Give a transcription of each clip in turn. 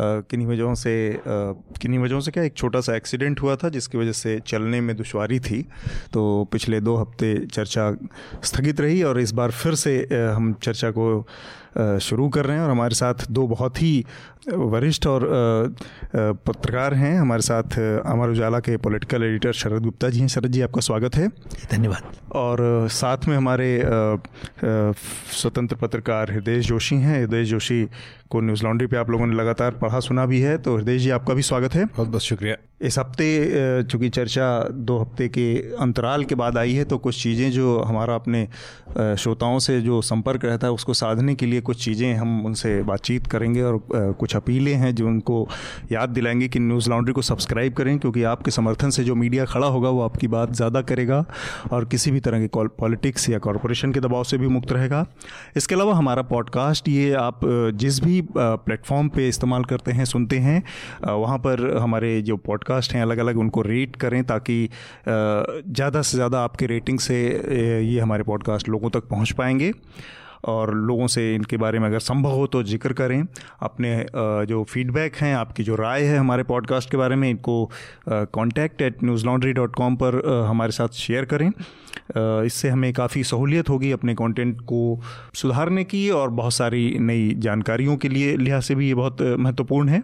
किन्हीं वजहों से किन्हीं वजहों से क्या एक छोटा सा एक्सीडेंट हुआ था जिसकी वजह से चलने में दुशारी थी। तो पिछले दो हफ़्ते चर्चा स्थगित रही और इस बार फिर से हम चर्चा को शुरू कर रहे हैं और हमारे साथ दो बहुत ही वरिष्ठ और पत्रकार हैं हमारे साथ अमर उजाला के पॉलिटिकल एडिटर शरद गुप्ता जी हैं। शरद जी आपका स्वागत है। धन्यवाद। और साथ में हमारे स्वतंत्र पत्रकार हृदय जोशी हैं। हृदय जोशी को न्यूज़ लॉन्ड्री पे आप लोगों ने लगातार पढ़ा सुना भी है। तो हृदय जी आपका भी स्वागत है। बहुत बहुत शुक्रिया। इस हफ़्ते चूँकि चर्चा दो हफ़्ते के अंतराल के बाद आई है तो कुछ चीज़ें जो हमारा अपने श्रोताओं से जो संपर्क रहता है उसको साधने के लिए कुछ चीज़ें हम उनसे बातचीत करेंगे और कुछ अपीलें हैं जो उनको याद दिलाएँगे कि न्यूज़ लॉन्ड्री को सब्सक्राइब करें, क्योंकि आपके समर्थन से जो मीडिया खड़ा होगा वो आपकी बात ज़्यादा करेगा और किसी भी तरह के पॉलिटिक्स या कॉरपोरेशन के दबाव से भी मुक्त रहेगा। इसके अलावा हमारा पॉडकास्ट, ये आप जिस भी प्लेटफॉर्म पे इस्तेमाल करते हैं, सुनते हैं वहाँ पर हमारे जो पॉडकास्ट हैं अलग अलग उनको रेट करें ताकि ज़्यादा से ज़्यादा आपके रेटिंग से ये हमारे पॉडकास्ट लोगों तक पहुँच पाएँगे। और लोगों से इनके बारे में अगर संभव हो तो ज़िक्र करें। अपने जो फीडबैक हैं, आपकी जो राय है हमारे पॉडकास्ट के बारे में, इनको contact at Newslaundry dot com पर हमारे साथ शेयर करें। इससे हमें काफ़ी सहूलियत होगी अपने कंटेंट को सुधारने की और बहुत सारी नई जानकारियों के लिए, लिहाज से भी ये बहुत महत्वपूर्ण है।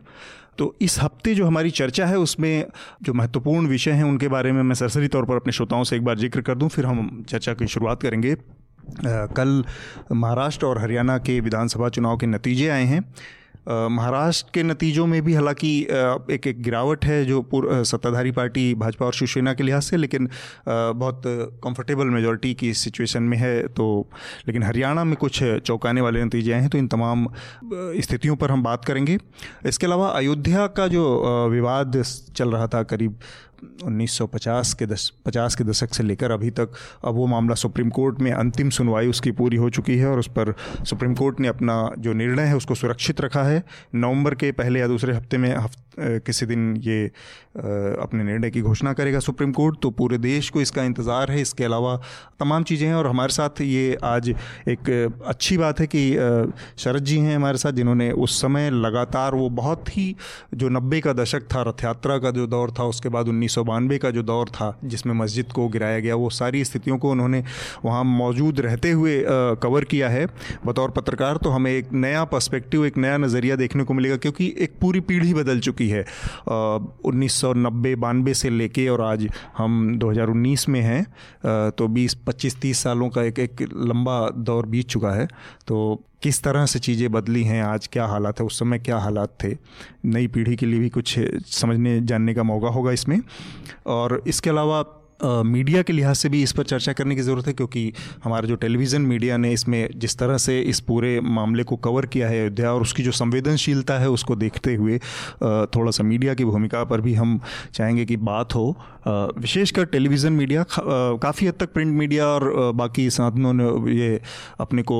तो इस हफ़्ते जो हमारी चर्चा है, उसमें जो महत्वपूर्ण विषय हैं, उनके बारे में मैं सरसरी तौर पर अपने श्रोताओं से एक बार ज़िक्र कर दूँ, फिर हम चर्चा की शुरुआत करेंगे। कल महाराष्ट्र और हरियाणा के विधानसभा चुनाव के नतीजे आए हैं। महाराष्ट्र के नतीजों में भी हालाँकि एक एक गिरावट है जो पूर्व सत्ताधारी पार्टी भाजपा और शिवसेना के लिहाज से, लेकिन बहुत कंफर्टेबल मेजोरिटी की सिचुएशन में है तो लेकिन हरियाणा में कुछ चौंकाने वाले नतीजे आए हैं तो इन तमाम स्थितियों पर हम बात करेंगे। इसके अलावा अयोध्या का जो विवाद चल रहा था करीब 1950 के दस, पचास के दशक से लेकर अभी तक अब वो मामला सुप्रीम कोर्ट में अंतिम सुनवाई उसकी पूरी हो चुकी है और उस पर सुप्रीम कोर्ट ने अपना जो निर्णय है उसको सुरक्षित रखा है। नवंबर के पहले या दूसरे हफ़्ते में हफ़्ते किसी दिन ये अपने निर्णय की घोषणा करेगा सुप्रीम कोर्ट तो पूरे देश को इसका इंतज़ार है। इसके अलावा तमाम चीज़ें हैं और हमारे साथ ये आज एक अच्छी बात है कि शरद जी हैं हमारे साथ, जिन्होंने उस समय लगातार वो बहुत ही जो नब्बे का दशक था रथ यात्रा का जो दौर था, उसके बाद उन्नीस सौ बानवे का जो दौर था, जिसमें मस्जिद को गिराया गया, वो सारी स्थितियों को उन्होंने वहाँ मौजूद रहते हुए कवर किया है। बतौर पत्रकार तो हमें एक नया पर्सपेक्टिव एक नया नज़रिया देखने को मिलेगा, क्योंकि एक पूरी पीढ़ी बदल चुकी हुई है उन्नीस सौ नब्बे, बानवे से लेके और आज हम 2019 में हैं। तो 20 25 30 सालों का एक एक लंबा दौर बीत चुका है। तो किस तरह से चीज़ें बदली हैं, आज क्या हालात है, उस समय क्या हालात थे, नई पीढ़ी के लिए भी कुछ समझने, जानने का मौका होगा इसमें। और इसके अलावा मीडिया के लिहाज से भी इस पर चर्चा करने की ज़रूरत है, क्योंकि हमारा जो टेलीविज़न मीडिया ने इसमें जिस तरह से इस पूरे मामले को कवर किया है अयोध्या और उसकी जो संवेदनशीलता है उसको देखते हुए थोड़ा सा मीडिया की भूमिका पर भी हम चाहेंगे कि बात हो। विशेषकर टेलीविज़न मीडिया काफ़ी हद तक प्रिंट मीडिया और बाकी साधनों ने ये अपने को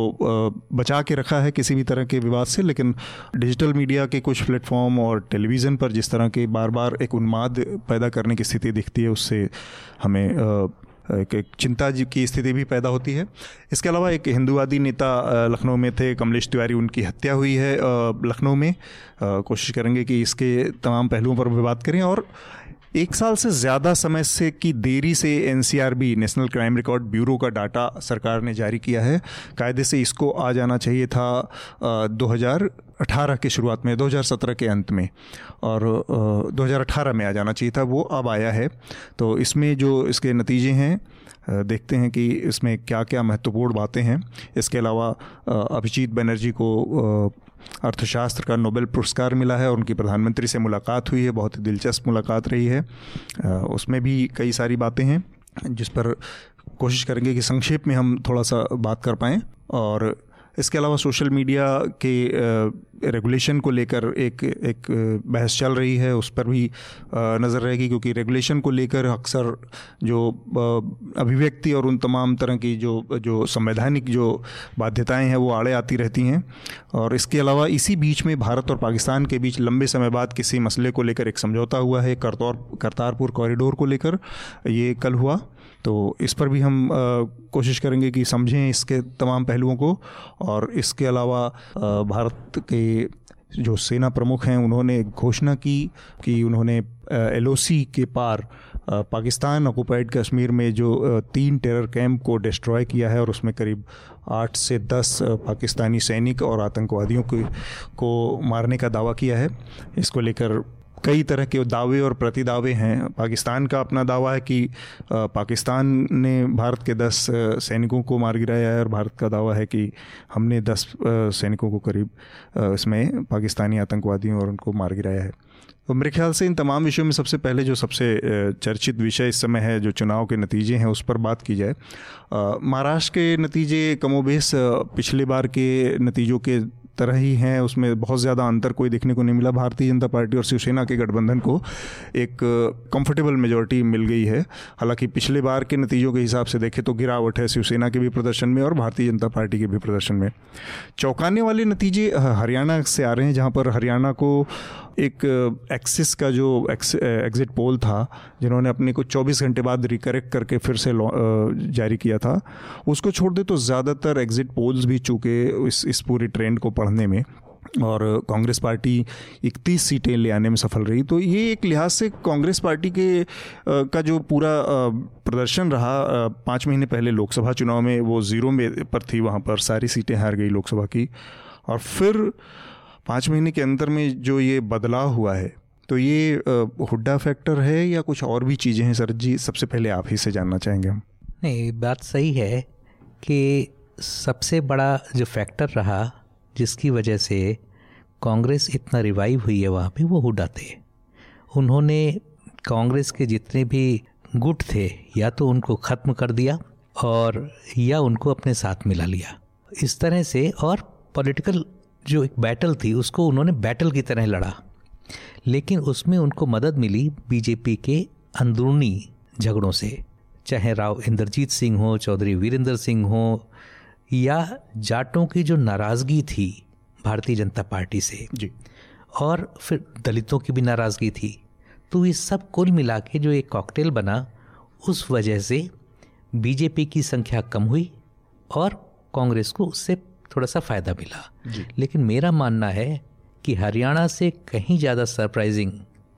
बचा के रखा है किसी भी तरह के विवाद से, लेकिन डिजिटल मीडिया के कुछ प्लेटफॉर्म और टेलीविज़न पर जिस तरह के बार बार एक उन्माद पैदा करने की स्थिति दिखती है, उससे हमें एक, एक चिंता की स्थिति भी पैदा होती है। इसके अलावा एक हिंदूवादी नेता लखनऊ में थे कमलेश तिवारी उनकी हत्या हुई है लखनऊ में। कोशिश करेंगे कि इसके तमाम पहलुओं पर भी बात करें और एक साल से ज़्यादा समय से की देरी से NCRB National Crime Record Bureau का डाटा सरकार ने जारी किया है। कायदे से इसको आ जाना चाहिए था दो हज़ार अठारह की शुरुआत में 2017 के अंत में। और दो हज़ार अठारह में आ जाना चाहिए था, वो अब आया है। तो इसमें जो इसके नतीजे हैं देखते हैं कि इसमें क्या क्या महत्वपूर्ण बातें हैं। इसके अलावा अभिजीत बनर्जी को अर्थशास्त्र का नोबेल पुरस्कार मिला है और उनकी प्रधानमंत्री से मुलाकात हुई है, बहुत ही दिलचस्प मुलाकात रही है। उसमें भी कई सारी बातें हैं, जिस पर कोशिश करेंगे कि संक्षेप में हम थोड़ा सा बात कर पाएँ। और इसके अलावा सोशल मीडिया के रेगुलेशन को लेकर एक एक बहस चल रही है उस पर भी नज़र रहेगी क्योंकि रेगुलेशन को लेकर अक्सर जो अभिव्यक्ति और उन तमाम तरह की जो जो संवैधानिक जो बाध्यताएँ हैं वो आड़े आती रहती हैं। और इसके अलावा इसी बीच में भारत और पाकिस्तान के बीच लंबे समय बाद किसी मसले को लेकर एक समझौता हुआ है करतौर करतारपुर कॉरिडोर को लेकर ये कल हुआ। तो इस पर भी हम आ, कोशिश करेंगे कि समझें इसके तमाम पहलुओं को। और इसके अलावा आ, भारत के जो सेना प्रमुख हैं, उन्होंने घोषणा की कि उन्होंने एलओसी के पार पाकिस्तान ऑक्यूपाइड कश्मीर में जो तीन टेरर कैंप को डिस्ट्रॉय किया है और उसमें करीब आठ से दस पाकिस्तानी सैनिक और आतंकवादियों को को मारने का दावा किया है। इसको लेकर कई तरह के दावे और प्रतिदावे हैं। पाकिस्तान का अपना दावा है कि पाकिस्तान ने भारत के दस सैनिकों को मार गिराया है और भारत का दावा है कि हमने दस सैनिकों को करीब इसमें पाकिस्तानी आतंकवादियों और उनको मार गिराया है। तो मेरे ख्याल से इन तमाम विषयों में सबसे पहले जो सबसे चर्चित विषय इस समय है, जो चुनाव के नतीजे हैं, उस पर बात की जाए। महाराष्ट्र के नतीजे कमोबेश पिछले बार के नतीजों के तरह ही हैं, उसमें बहुत ज़्यादा अंतर कोई देखने को नहीं मिला। भारतीय जनता पार्टी और शिवसेना के गठबंधन को एक कंफर्टेबल मेजोरिटी मिल गई है। हालाँकि पिछले बार के नतीजों के हिसाब से देखें तो गिरावट है शिवसेना के भी प्रदर्शन में और भारतीय जनता पार्टी के भी प्रदर्शन में। चौंकाने वाले नतीजे हरियाणा से आ रहे हैं, जहाँ पर हरियाणा को एक एक्सिस का जो एग्जिट पोल था, जिन्होंने अपने को 24 घंटे बाद रिकरेक्ट करके फिर से जारी किया था, उसको छोड़ दे तो ज़्यादातर एग्जिट पोल्स भी चूके इस इस पूरी ट्रेंड को पढ़ने में। और कांग्रेस पार्टी 31 सीटें ले आने में सफल रही। तो ये एक लिहाज से कांग्रेस पार्टी के का जो पूरा प्रदर्शन रहा पाँच महीने पहले लोकसभा चुनाव में, वो ज़ीरो में पर थी, वहाँ पर सारी सीटें हार गई लोकसभा की। और फिर पाँच महीने के अंदर में जो ये बदलाव हुआ है तो ये हुड्डा फैक्टर है या कुछ और भी चीज़ें हैं? सर जी, सबसे पहले आप ही से जानना चाहेंगे हम। नहीं, बात सही है कि सबसे बड़ा जो फैक्टर रहा, जिसकी वजह से कांग्रेस इतना रिवाइव हुई है वहाँ पे, वो हुड्डा थे। उन्होंने कांग्रेस के जितने भी गुट थे, या तो उनको ख़त्म कर दिया और या उनको अपने साथ मिला लिया। इस तरह से और पॉलिटिकल जो एक बैटल थी उसको उन्होंने बैटल की तरह लड़ा। लेकिन उसमें उनको मदद मिली बीजेपी के अंदरूनी झगड़ों से। चाहे राव इंद्रजीत सिंह हो चौधरी वीरेंद्र सिंह हो या जाटों की जो नाराज़गी थी भारतीय जनता पार्टी से। जी। और फिर दलितों की भी नाराज़गी थी। तो ये सब कुल मिला के जो एक कॉकटेल बना उस वजह से बीजेपी की संख्या कम हुई और कांग्रेस को उससे थोड़ा सा फ़ायदा मिला। लेकिन मेरा मानना है कि हरियाणा से कहीं ज़्यादा सरप्राइजिंग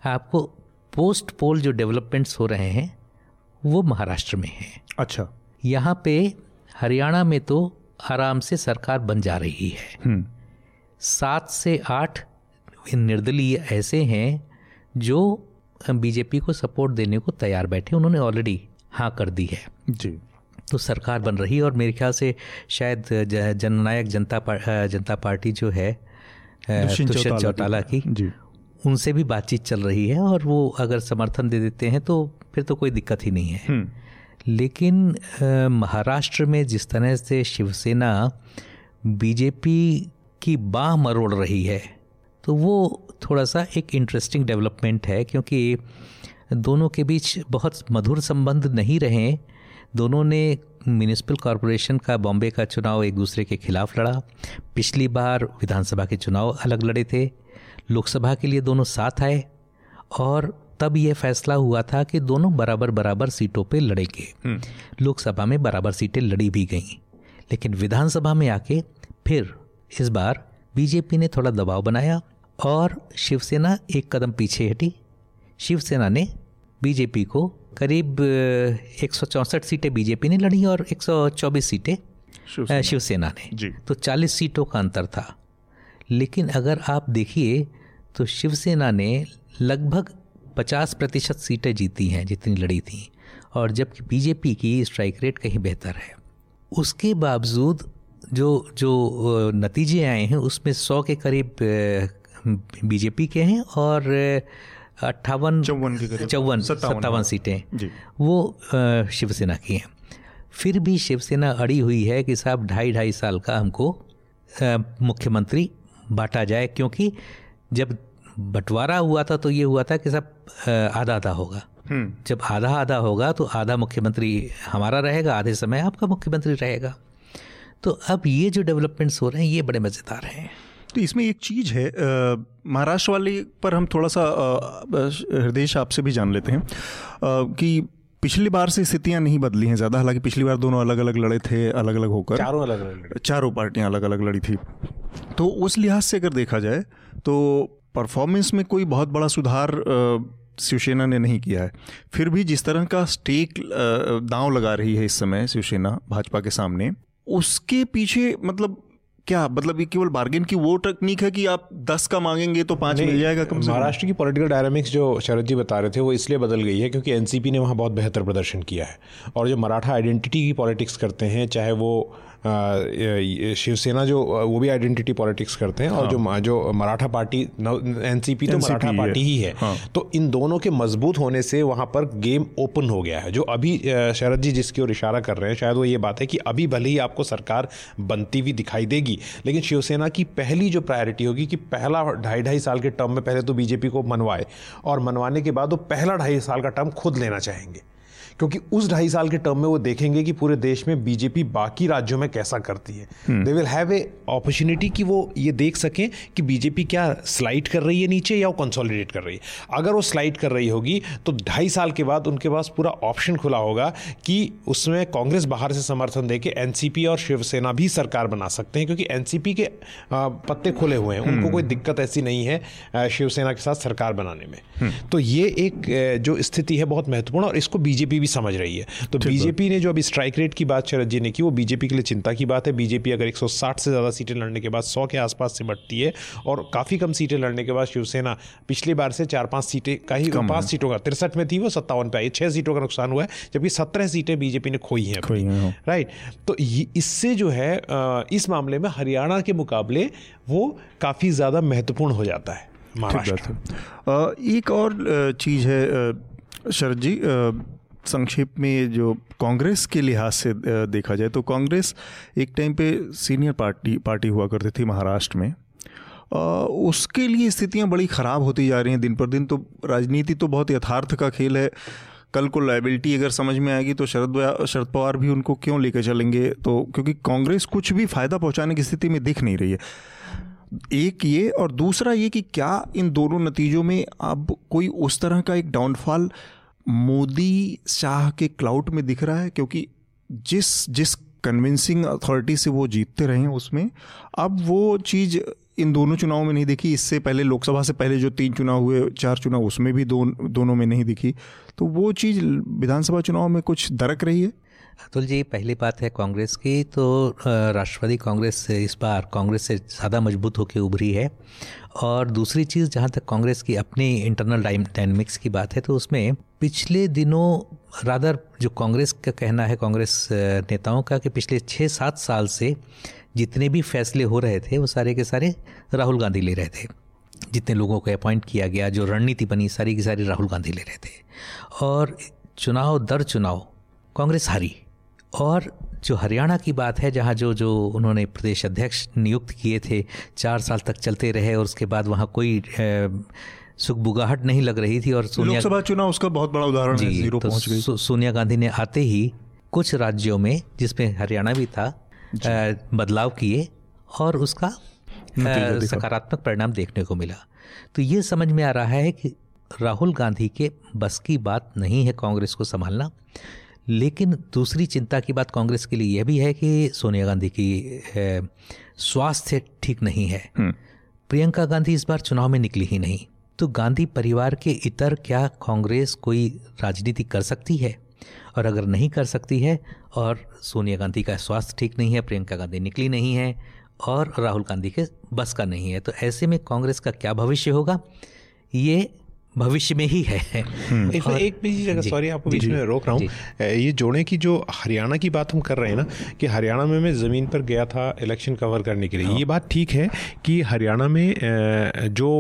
आपको पोस्ट पोल जो डेवलपमेंट्स हो रहे हैं वो महाराष्ट्र में है। अच्छा। यहाँ पे हरियाणा में तो आराम से सरकार बन जा रही है। हम्म। सात से आठ निर्दलीय ऐसे हैं जो बीजेपी को सपोर्ट देने को तैयार बैठे उन्होंने ऑलरेडी हाँ कर दी है। जी। तो सरकार बन रही है और मेरे ख्याल से शायद जननायक जनता पार, जनता पार्टी जो है दुष्यंत चौटाला की। जी। उनसे भी बातचीत चल रही है और वो अगर समर्थन दे देते हैं तो फिर तो कोई दिक्कत ही नहीं है। हम्म। लेकिन महाराष्ट्र में जिस तरह से शिवसेना बीजेपी की बाह मरोड़ रही है तो वो थोड़ा सा एक इंटरेस्टिंग डेवलपमेंट है क्योंकि दोनों के बीच बहुत मधुर संबंध नहीं रहे दोनों ने म्यूनिसिपल कॉरपोरेशन का बॉम्बे का चुनाव एक दूसरे के खिलाफ लड़ा। पिछली बार विधानसभा के चुनाव अलग लड़े थे। लोकसभा के लिए दोनों साथ आए और तब यह फैसला हुआ था कि दोनों बराबर बराबर सीटों पे लड़ेंगे हम्म। लोकसभा में बराबर सीटें लड़ी भी गईं। लेकिन विधानसभा में आके फिर इस बार बीजेपी ने थोड़ा दबाव बनाया और शिवसेना एक कदम पीछे हटी। शिवसेना ने बीजेपी को करीब एक सौ चौंसठ सीटें बीजेपी ने लड़ी और 124 सीटें शिवसेना ने। तो 40 सीटों का अंतर था। लेकिन अगर आप देखिए तो शिवसेना ने लगभग 50 प्रतिशत सीटें जीती हैं जितनी लड़ी थी। और जबकि बीजेपी की स्ट्राइक रेट कहीं बेहतर है। उसके बावजूद जो जो नतीजे आए हैं उसमें 100 के करीब बीजेपी के हैं और अट्ठावन चौवन चौवन सत्तावन सीटें। वो शिवसेना की हैं। फिर भी शिवसेना अड़ी हुई है कि साहब ढाई ढाई साल का हमको मुख्यमंत्री बांटा जाए क्योंकि जब बंटवारा हुआ था तो ये हुआ था कि सब आधा आधा होगा। हम्म। जब आधा आधा होगा तो आधा मुख्यमंत्री हमारा रहेगा आधे समय आपका मुख्यमंत्री रहेगा। तो अब ये जो डेवलपमेंट्स हो रहे हैं ये बड़े मज़ेदार हैं। तो इसमें एक चीज़ है महाराष्ट्र वाले पर हम थोड़ा सा हृदय आपसे भी जान लेते हैं कि पिछली बार से स्थितियाँ नहीं बदली हैं ज़्यादा। हालाँकि पिछली बार दोनों अलग अलग लड़े थे अलग अलग होकर। चारों अलग अलग चारों पार्टियाँ अलग अलग लड़ी थी। तो उस लिहाज से अगर देखा जाए तो परफॉर्मेंस में कोई बहुत बड़ा सुधार शिवसेना ने नहीं किया है। फिर भी जिस तरह का स्टेक दांव लगा रही है इस समय शिवसेना भाजपा के सामने उसके पीछे मतलब क्या मतलब ये केवल बार्गेन की वो टेक्निक है कि आप दस का मांगेंगे तो पाँच मिल जाएगा कम से महाराष्ट्र की पॉलिटिकल डायनामिक्स जो शरद जी बता रहे थे वो इसलिए बदल गई है क्योंकि एनसीपी ने वहाँ बहुत बेहतर प्रदर्शन किया है। और जो मराठा आइडेंटिटी की पॉलिटिक्स करते हैं चाहे वो शिवसेना जो वो भी आइडेंटिटी पॉलिटिक्स करते हैं हाँ। और जो जो मराठा पार्टी एनसीपी तो मराठा पार्टी ही है हाँ। तो इन दोनों के मज़बूत होने से वहाँ पर गेम ओपन हो गया है जो अभी शरद जी जिसकी ओर इशारा कर रहे हैं शायद वो ये बात है कि अभी भले ही आपको सरकार बनती हुई दिखाई देगी लेकिन शिवसेना की पहली जो प्रायोरिटी होगी कि पहला ढाई ढाई साल के टर्म में पहले तो बीजेपी को मनवाए और मनवाने के बाद वो पहला ढाई साल का टर्म खुद लेना चाहेंगे क्योंकि उस ढाई साल के टर्म में वो देखेंगे कि पूरे देश में बीजेपी बाकी राज्यों में कैसा करती है। They will have a opportunity कि वो ये देख सकें कि बीजेपी क्या स्लाइड कर रही है नीचे या वो कंसोलिडेट कर रही है। अगर वो स्लाइड कर रही होगी तो ढाई साल के बाद उनके पास पूरा ऑप्शन खुला होगा कि उसमें कांग्रेस बाहर से समर्थन दे के एनसीपी और शिवसेना भी सरकार बना सकते हैं क्योंकि एनसीपी के पत्ते खुले हुए हैं। उनको हम्म। कोई दिक्कत ऐसी नहीं है शिवसेना के साथ सरकार बनाने में। हम्म। तो ये एक जो स्थिति है बहुत महत्वपूर्ण और इसको बीजेपी भी समझ रही है। तो बीजेपी ने जो अभी स्ट्राइक रेट की बात शरद जी ने की वो बीजेपी के लिए चिंता की बात है। बीजेपी अगर 160 से ज़्यादा सीटें लड़ने के बाद 100 के आसपास से है और काफ़ी कम सीटें लड़ने के बाद शिवसेना पिछली बार से चार पाँच सीटें का ही पाँच सीटों का तिरसठ में थी वो सत्तावन पे आई छः सीटों का नुकसान हुआ है जबकि सत्रह सीटें बीजेपी ने खोई हैं राइट तो इससे जो है इस मामले में हरियाणा के मुकाबले वो काफ़ी ज़्यादा महत्वपूर्ण हो जाता है महाराष्ट्र। एक और चीज़ है शरद जी संक्षेप में जो कांग्रेस के लिहाज से देखा जाए तो कांग्रेस एक टाइम पे सीनियर पार्टी पार्टी हुआ करती थी महाराष्ट्र में। उसके लिए स्थितियाँ बड़ी ख़राब होती जा रही हैं दिन पर दिन तो राजनीति तो बहुत यथार्थ का खेल है। कल को लाइबिलिटी अगर समझ में आएगी तो शरद शरद पवार भी उनको क्यों लेकर चलेंगे? तो क्योंकि कांग्रेस कुछ भी फ़ायदा पहुँचाने की स्थिति में दिख नहीं रही है। एक ये और दूसरा ये कि क्या इन दोनों नतीजों में अब कोई उस तरह का एक डाउनफॉल मोदी शाह के क्लाउड में दिख रहा है क्योंकि जिस जिस कन्विंसिंग अथॉरिटी से वो जीतते रहे हैं उसमें, अब वो चीज़ इन दोनों चुनावों में नहीं दिखी। इससे पहले लोकसभा से पहले जो तीन चुनाव हुए, चार चुनाव, उसमें भी दो, दोनों में नहीं दिखी। तो वो चीज़ विधानसभा चुनाव में कुछ दरक रही है। अतुल जी, पहली बात है कांग्रेस की तो राष्ट्रवादी कांग्रेस इस बार कांग्रेस से ज़्यादा मज़बूत होकर उभरी है। और दूसरी चीज़, जहाँ तक कांग्रेस की अपनी इंटरनल डायनमिक्स की बात है तो उसमें पिछले दिनों रादर जो कांग्रेस का कहना है, कांग्रेस नेताओं का कि पिछले छः सात साल से जितने भी फैसले हो रहे थे, वो सारे के सारे राहुल गांधी ले रहे थे। जितने लोगों को अपॉइंट किया गया, जो रणनीति बनी, सारी की सारी राहुल गांधी ले रहे थे। और चुनाव, दर चुनाव, कांग्रेस हारी। और जो हरियाणा की बात है जहाँ जो जो उन्होंने प्रदेश अध्यक्ष नियुक्त किए थे चार साल तक चलते रहे और उसके बाद वहाँ कोई सुखबुगाहट नहीं लग रही थी और सोनिया लोकसभा चुनाव उसका बहुत बड़ा उदाहरण है ज़ीरो तो पहुँच गई। सोनिया गांधी ने आते ही कुछ राज्यों में जिसमें हरियाणा भी था बदलाव किए और उसका सकारात्मक परिणाम देखने को मिला। तो ये समझ में आ रहा है कि राहुल गांधी के बस की बात नहीं है कांग्रेस को संभालना। लेकिन दूसरी चिंता की बात कांग्रेस के लिए यह भी है कि सोनिया गांधी की स्वास्थ्य ठीक नहीं है। हम्म। प्रियंका गांधी इस बार चुनाव में निकली ही नहीं। तो गांधी परिवार के इतर क्या कांग्रेस कोई राजनीति कर सकती है? और अगर नहीं कर सकती है और सोनिया गांधी का स्वास्थ्य ठीक नहीं है प्रियंका गांधी निकली नहीं है और राहुल गांधी के बस का नहीं है तो ऐसे में कांग्रेस का क्या भविष्य होगा? ये भविष्य में ही है। हम्म। एक, एक भी जगह सॉरी आपको बीच में रोक रहा हूँ। ये जोड़े की जो हरियाणा की बात हम कर रहे हैं ना कि हरियाणा में मैं ज़मीन पर गया था इलेक्शन कवर करने के लिए। हाँ। ये बात ठीक है कि हरियाणा में जो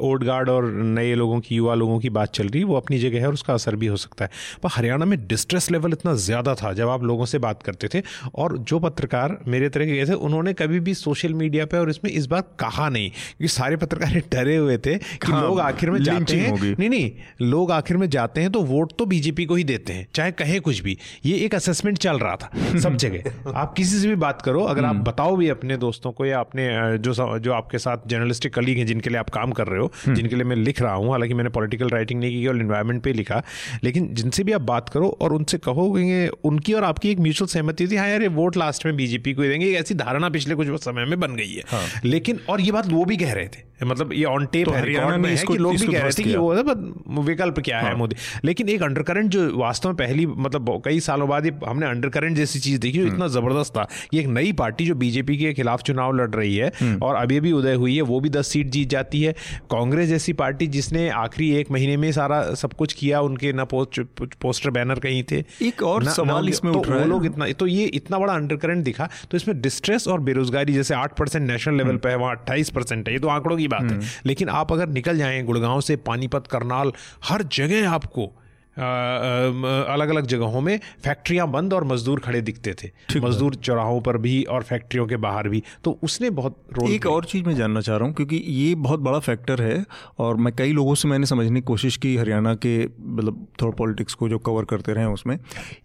ओल्ड गार्ड और नए लोगों की युवा लोगों की बात चल रही है वो अपनी जगह है और उसका असर भी हो सकता है। पर हरियाणा में डिस्ट्रेस लेवल इतना ज़्यादा था जब आप लोगों से बात करते थे और जो पत्रकार मेरे तरह के गए थे उन्होंने कभी भी सोशल मीडिया पर और इसमें इस बार कहा नहीं क्योंकि सारे पत्रकार डरे हुए थे कि हाँ, लोग आखिर में जाते हैं नहीं नहीं लोग आखिर में जाते हैं तो वोट तो बीजेपी को ही देते हैं चाहे कहे कुछ भी ये एक असेसमेंट चल रहा था सब जगह आप किसी से भी बात करो अगर आप हम्म। बताओ भी अपने दोस्तों को या अपने जो जो आपके साथ जर्नलिस्टिक कलीग हैं जिनके लिए आप काम कर रहे हो हम्म। जिनके लिए मैं लिख रहा हूँ हालाँकि मैंने पॉलिटिकल राइटिंग नहीं की और इन्वायरमेंट पे लिखा लेकिन जिनसे भी आप बात करो और उनसे कहोगे उनकी और आपकी एक म्यूचुअल सहमति थी हाँ यार ये वोट लास्ट में बीजेपी को देंगे ऐसी धारणा पिछले कुछ समय में बन गई है हाँ। लेकिन और ये बात वो भी कह रहे थे मतलब ये ऑन टेप तो है में है कि लोग भी कह रहे थे कि वो विकल्प क्या है हाँ। मोदी लेकिन एक अंडरकरेंट जो वास्तव में पहली मतलब कई सालों बाद हमने अंडरकरेंट जैसी चीज़ देखी जो हम्म। इतना ज़बरदस्त था कि एक नई पार्टी जो बीजेपी के खिलाफ चुनाव लड़ रही है हम्म। और अभी अभी उदय हुई है वो भी दस सीट जीत जाती है कांग्रेस जैसी पार्टी जिसने आखिरी एक महीने में सारा सब कुछ किया उनके ना पोस्टर बैनर कहीं थे एक और सवाल इसमें तो वो लोग इतना तो ये इतना बड़ा अंडरकरेंट दिखा तो इसमें डिस्ट्रेस और बेरोजगारी जैसे आठ परसेंट नेशनल लेवल पर है वहाँ अट्ठाईस परसेंट है ये तो आंकड़ों की बात है हम्म। लेकिन आप अगर निकल जाएँ गुड़गांव से पानीपत करनाल हर जगह आपको अलग अलग जगहों में फैक्ट्रियाँ बंद और मजदूर खड़े दिखते थे। मजदूर चौराहों पर भी और फैक्ट्रियों के बाहर भी। तो उसने बहुत रोल एक और चीज़ मैं जानना चाह रहा हूँ क्योंकि ये बहुत बड़ा फैक्टर है और मैं कई लोगों से मैंने समझने की कोशिश की हरियाणा के मतलब थोड़ा पॉलिटिक्स को जो कवर करते रहे उसमें।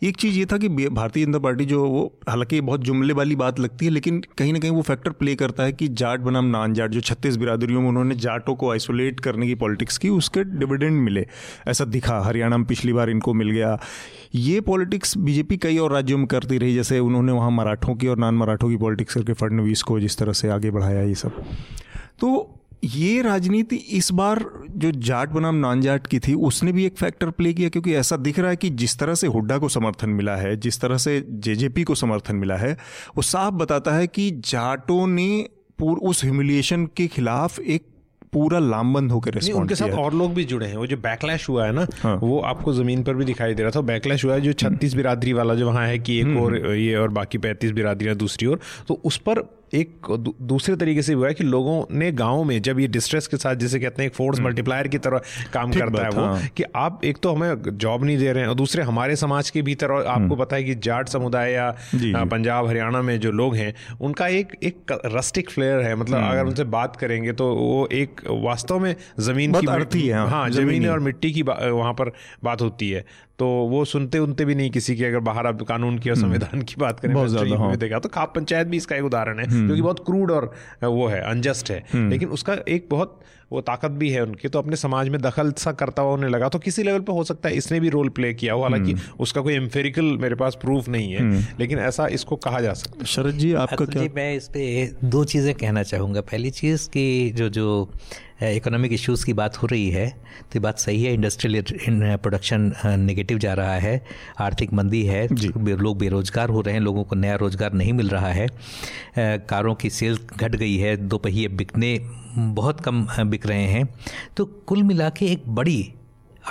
एक चीज़ ये था कि भारतीय जनता पार्टी जो वो हालाँकि बहुत जुमले वाली बात लगती है लेकिन कहीं ना कहीं वो फैक्टर प्ले करता है कि जाट बनाम नान जाट जो छत्तीस बिरादरियों में उन्होंने जाटों को आइसोलेट करने की पॉलिटिक्स की उसके डिविडेंड मिले। ऐसा दिखा हरियाणा में पिछली बार इनको मिल गया। ये पॉलिटिक्स बीजेपी कई और राज्यों में करती रही, जैसे उन्होंने वहाँ मराठों की और नान मराठों की पॉलिटिक्स करके फडनवीस को जिस तरह से आगे बढ़ाया ये सब। तो ये राजनीति इस बार जो जाट बनाम नॉन जाट की थी, उसने भी एक फैक्टर प्ले किया, क्योंकि ऐसा दिख रहा है कि जिस तरह से हुड्डा को समर्थन मिला है, जिस तरह से जेजेपी को समर्थन मिला है, वो साफ़ बताता है कि जाटों ने पूर उस ह्यूमिलिएशन के खिलाफ एक पूरा लामबंद होकर रिस्पॉन्ड उनके साथ और लोग भी जुड़े हैं वो जो बैकलैश हुआ है ना हाँ। वो आपको ज़मीन पर भी दिखाई दे रहा था बैकलैश हुआ है जो छत्तीस बिरादरी वाला जो वहाँ है कि एक हम्म। और ये और बाकी पैंतीस बिरादरियाँ दूसरी ओर तो उस पर एक दूसरे तरीके से हुआ है कि लोगों ने गाँव में जब ये डिस्ट्रेस के साथ जिसे कहते हैं एक फोर्स मल्टीप्लायर हम्म। की तरह काम करता है वो हाँ। कि आप एक तो हमें जॉब नहीं दे रहे हैं और दूसरे हमारे समाज के भीतर और आपको हम्म। पता है कि जाट समुदाय या पंजाब हरियाणा में जो लोग हैं उनका एक एक रस्टिक फ्लेयर है मतलब हम्म। अगर उनसे बात करेंगे तो वो एक वास्तव में ज़मीन की है हाँ ज़मीन और मिट्टी की वहाँ पर बात होती है तो वो सुनते उनते भी नहीं किसी की अगर बाहर आप कानून की और हम्म। संविधान की बात करें बहुत ज़्यादा हाँ। देखा तो खाप पंचायत भी इसका एक उदाहरण है क्योंकि जो कि बहुत क्रूड और वो है अनजस्ट है हम्म। लेकिन उसका एक बहुत वो ताकत भी है उनकी तो अपने समाज में दखल सा करता हुआ उन्हें लगा। तो किसी लेवल पे हो सकता है इसने भी रोल प्ले किया हो हालाँकि उसका कोई एम्फेरिकल मेरे पास प्रूफ नहीं है लेकिन ऐसा इसको कहा जा सकता है। शरद जी आपका क्या? मैं इस पर दो चीज़ें कहना चाहूँगा। पहली चीज़ कि जो जो इकोनॉमिक इश्यूज़ की बात हो रही है तो ये बात सही है इंडस्ट्रियल प्रोडक्शन नेगेटिव जा रहा है आर्थिक मंदी है लोग बेरोजगार हो रहे हैं लोगों को नया रोज़गार नहीं मिल रहा है कारों की सेल्स घट गई है दो पहिए बिकने बहुत कम बिक रहे हैं। तो कुल मिला के एक बड़ी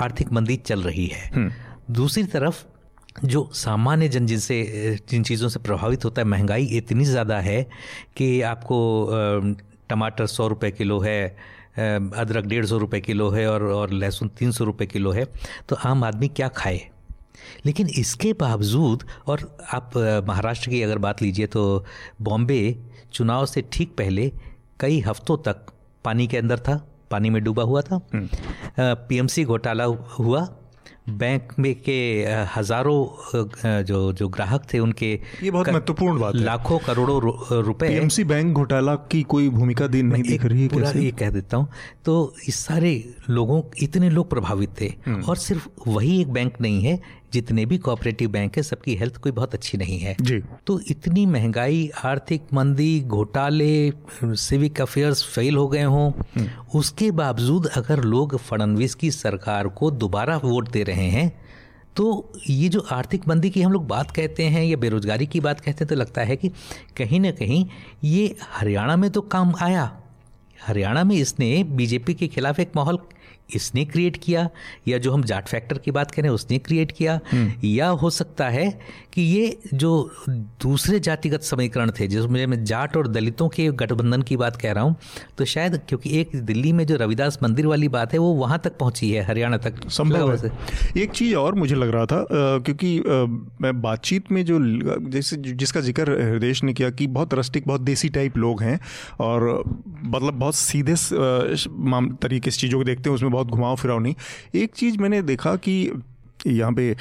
आर्थिक मंदी चल रही है। हम्म। दूसरी तरफ़ जो सामान्य जन जिनसे जिन चीज़ों से प्रभावित होता है महँगाई इतनी ज़्यादा है कि आपको टमाटर सौ रुपये किलो है अदरक डेढ़ सौ रुपये किलो है और और लहसुन तीन सौ रुपये किलो है। तो आम आदमी क्या खाए? लेकिन इसके बावजूद और आप महाराष्ट्र की अगर बात लीजिए तो बॉम्बे चुनाव से ठीक पहले कई हफ्तों तक पानी के अंदर था पानी में डूबा हुआ था। पीएमसी हम्म। घोटाला हुआ। बैंक में के हज़ारों जो जो ग्राहक थे उनके ये बहुत महत्वपूर्ण बात है। लाखों करोड़ों रुपए। पीएमसी बैंक घोटाला की कोई भूमिका दिन नहीं दिख रही है पूरा ये कह देता हूँ। तो इस सारे लोगों इतने लोग प्रभावित थे। हम्म। और सिर्फ़ वही एक बैंक नहीं है जितने भी कोऑपरेटिव बैंक है सबकी हेल्थ कोई बहुत अच्छी नहीं है। जी। तो इतनी महँगाई आर्थिक मंदी घोटाले सिविक अफेयर्स फेल हो गए हों हम्म। उसके बावजूद अगर लोग फडनवीस की सरकार को दोबारा वोट दे रहे हैं तो ये जो आर्थिक मंदी की हम लोग बात कहते हैं या बेरोजगारी की बात कहते हैं तो लगता है कि कहीं ना कहीं ये हरियाणा में तो काम आया। हरियाणा में इसने बीजेपी के खिलाफ एक माहौल इसने क्रिएट किया या जो हम जाट फैक्टर की बात करें उसने क्रिएट किया या हो सकता है कि ये जो दूसरे जातिगत समीकरण थे जिसमें मैं जाट और दलितों के गठबंधन की बात कह रहा हूँ तो शायद क्योंकि एक दिल्ली में जो रविदास मंदिर वाली बात है वो वहाँ तक पहुँची है हरियाणा तक। संभव है। एक चीज़ और मुझे लग रहा था क्योंकि मैं बातचीत में जो जैसे जिसका ज़िक्र हृदय ने किया कि बहुत रस्टिक बहुत देसी टाइप लोग हैं और मतलब बहुत सीधे तरीके से चीज़ों को देखते हैं उसमें बहुत घुमाव फिराव नहीं। एक चीज़ मैंने देखा कि यहाँ पे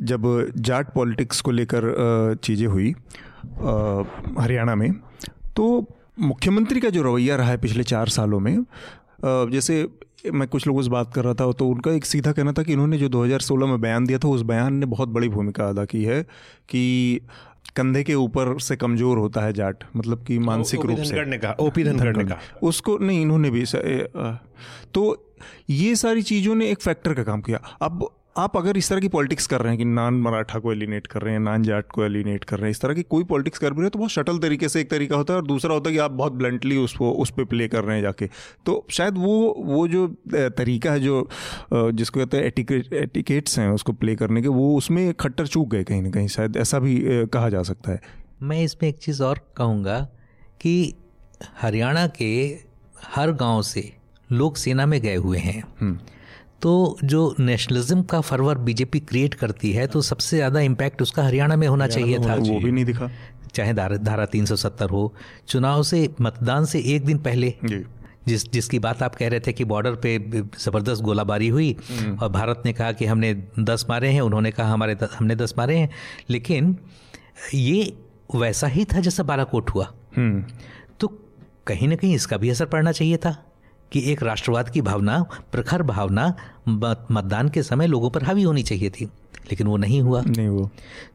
जब जाट पॉलिटिक्स को लेकर चीज़ें हुई हरियाणा में तो मुख्यमंत्री का जो रवैया रहा है पिछले चार सालों में जैसे मैं कुछ लोगों से बात कर रहा था तो उनका एक सीधा कहना था कि इन्होंने जो 2016 में बयान दिया था, उस बयान ने बहुत बड़ी भूमिका अदा की है कि कंधे के ऊपर से कमज़ोर होता है जाट मतलब कि मानसिक रूप से। ने कहा ओपी धनखड़ ने कहा। उसको नहीं इन्होंने भी तो ये सारी चीज़ों ने एक फैक्टर का काम किया। अब आप अगर इस तरह की पॉलिटिक्स कर रहे हैं कि नान मराठा को एलिनेट कर रहे हैं नान जाट को एलिनेट कर रहे हैं इस तरह की कोई पॉलिटिक्स कर भी रहे हैं तो बहुत शटल तरीके से एक तरीका होता है और दूसरा होता है कि आप बहुत ब्लंटली उसको उस पर प्ले कर रहे हैं जाके। तो शायद वो वो जो तरीका है जो जिसको कहते हैं एटिकेट्स हैं उसको प्ले करने के वो उसमें खट्टर चूक गए कहीं ना कहीं शायद ऐसा भी कहा जा सकता है। मैं इसमें एक चीज़ और कहूँगा कि हरियाणा के हर गाँव से लोग सेना में गए हुए हैं। हम्म। तो जो नेशनलिज्म का फरवर बीजेपी क्रिएट करती है तो सबसे ज़्यादा इम्पैक्ट उसका हरियाणा में होना चाहिए था। वो भी नहीं दिखा। चाहे धारा तीन सौ सत्तर हो चुनाव से मतदान से एक दिन पहले जिस जिसकी बात आप कह रहे थे कि बॉर्डर पे ज़बरदस्त गोलाबारी हुई हम्म। और भारत ने कहा कि हमने दस मारे हैं उन्होंने कहा हमारे द, हमने दस मारे हैं लेकिन ये वैसा ही था जैसा बालाकोट हुआ। हम्म। तो कहीं ना कहीं इसका भी असर पड़ना चाहिए था। कि एक राष्ट्रवाद की भावना प्रखर भावना मतदान के समय लोगों पर हावी होनी चाहिए थी लेकिन वो नहीं हुआ। नहीं हुआ।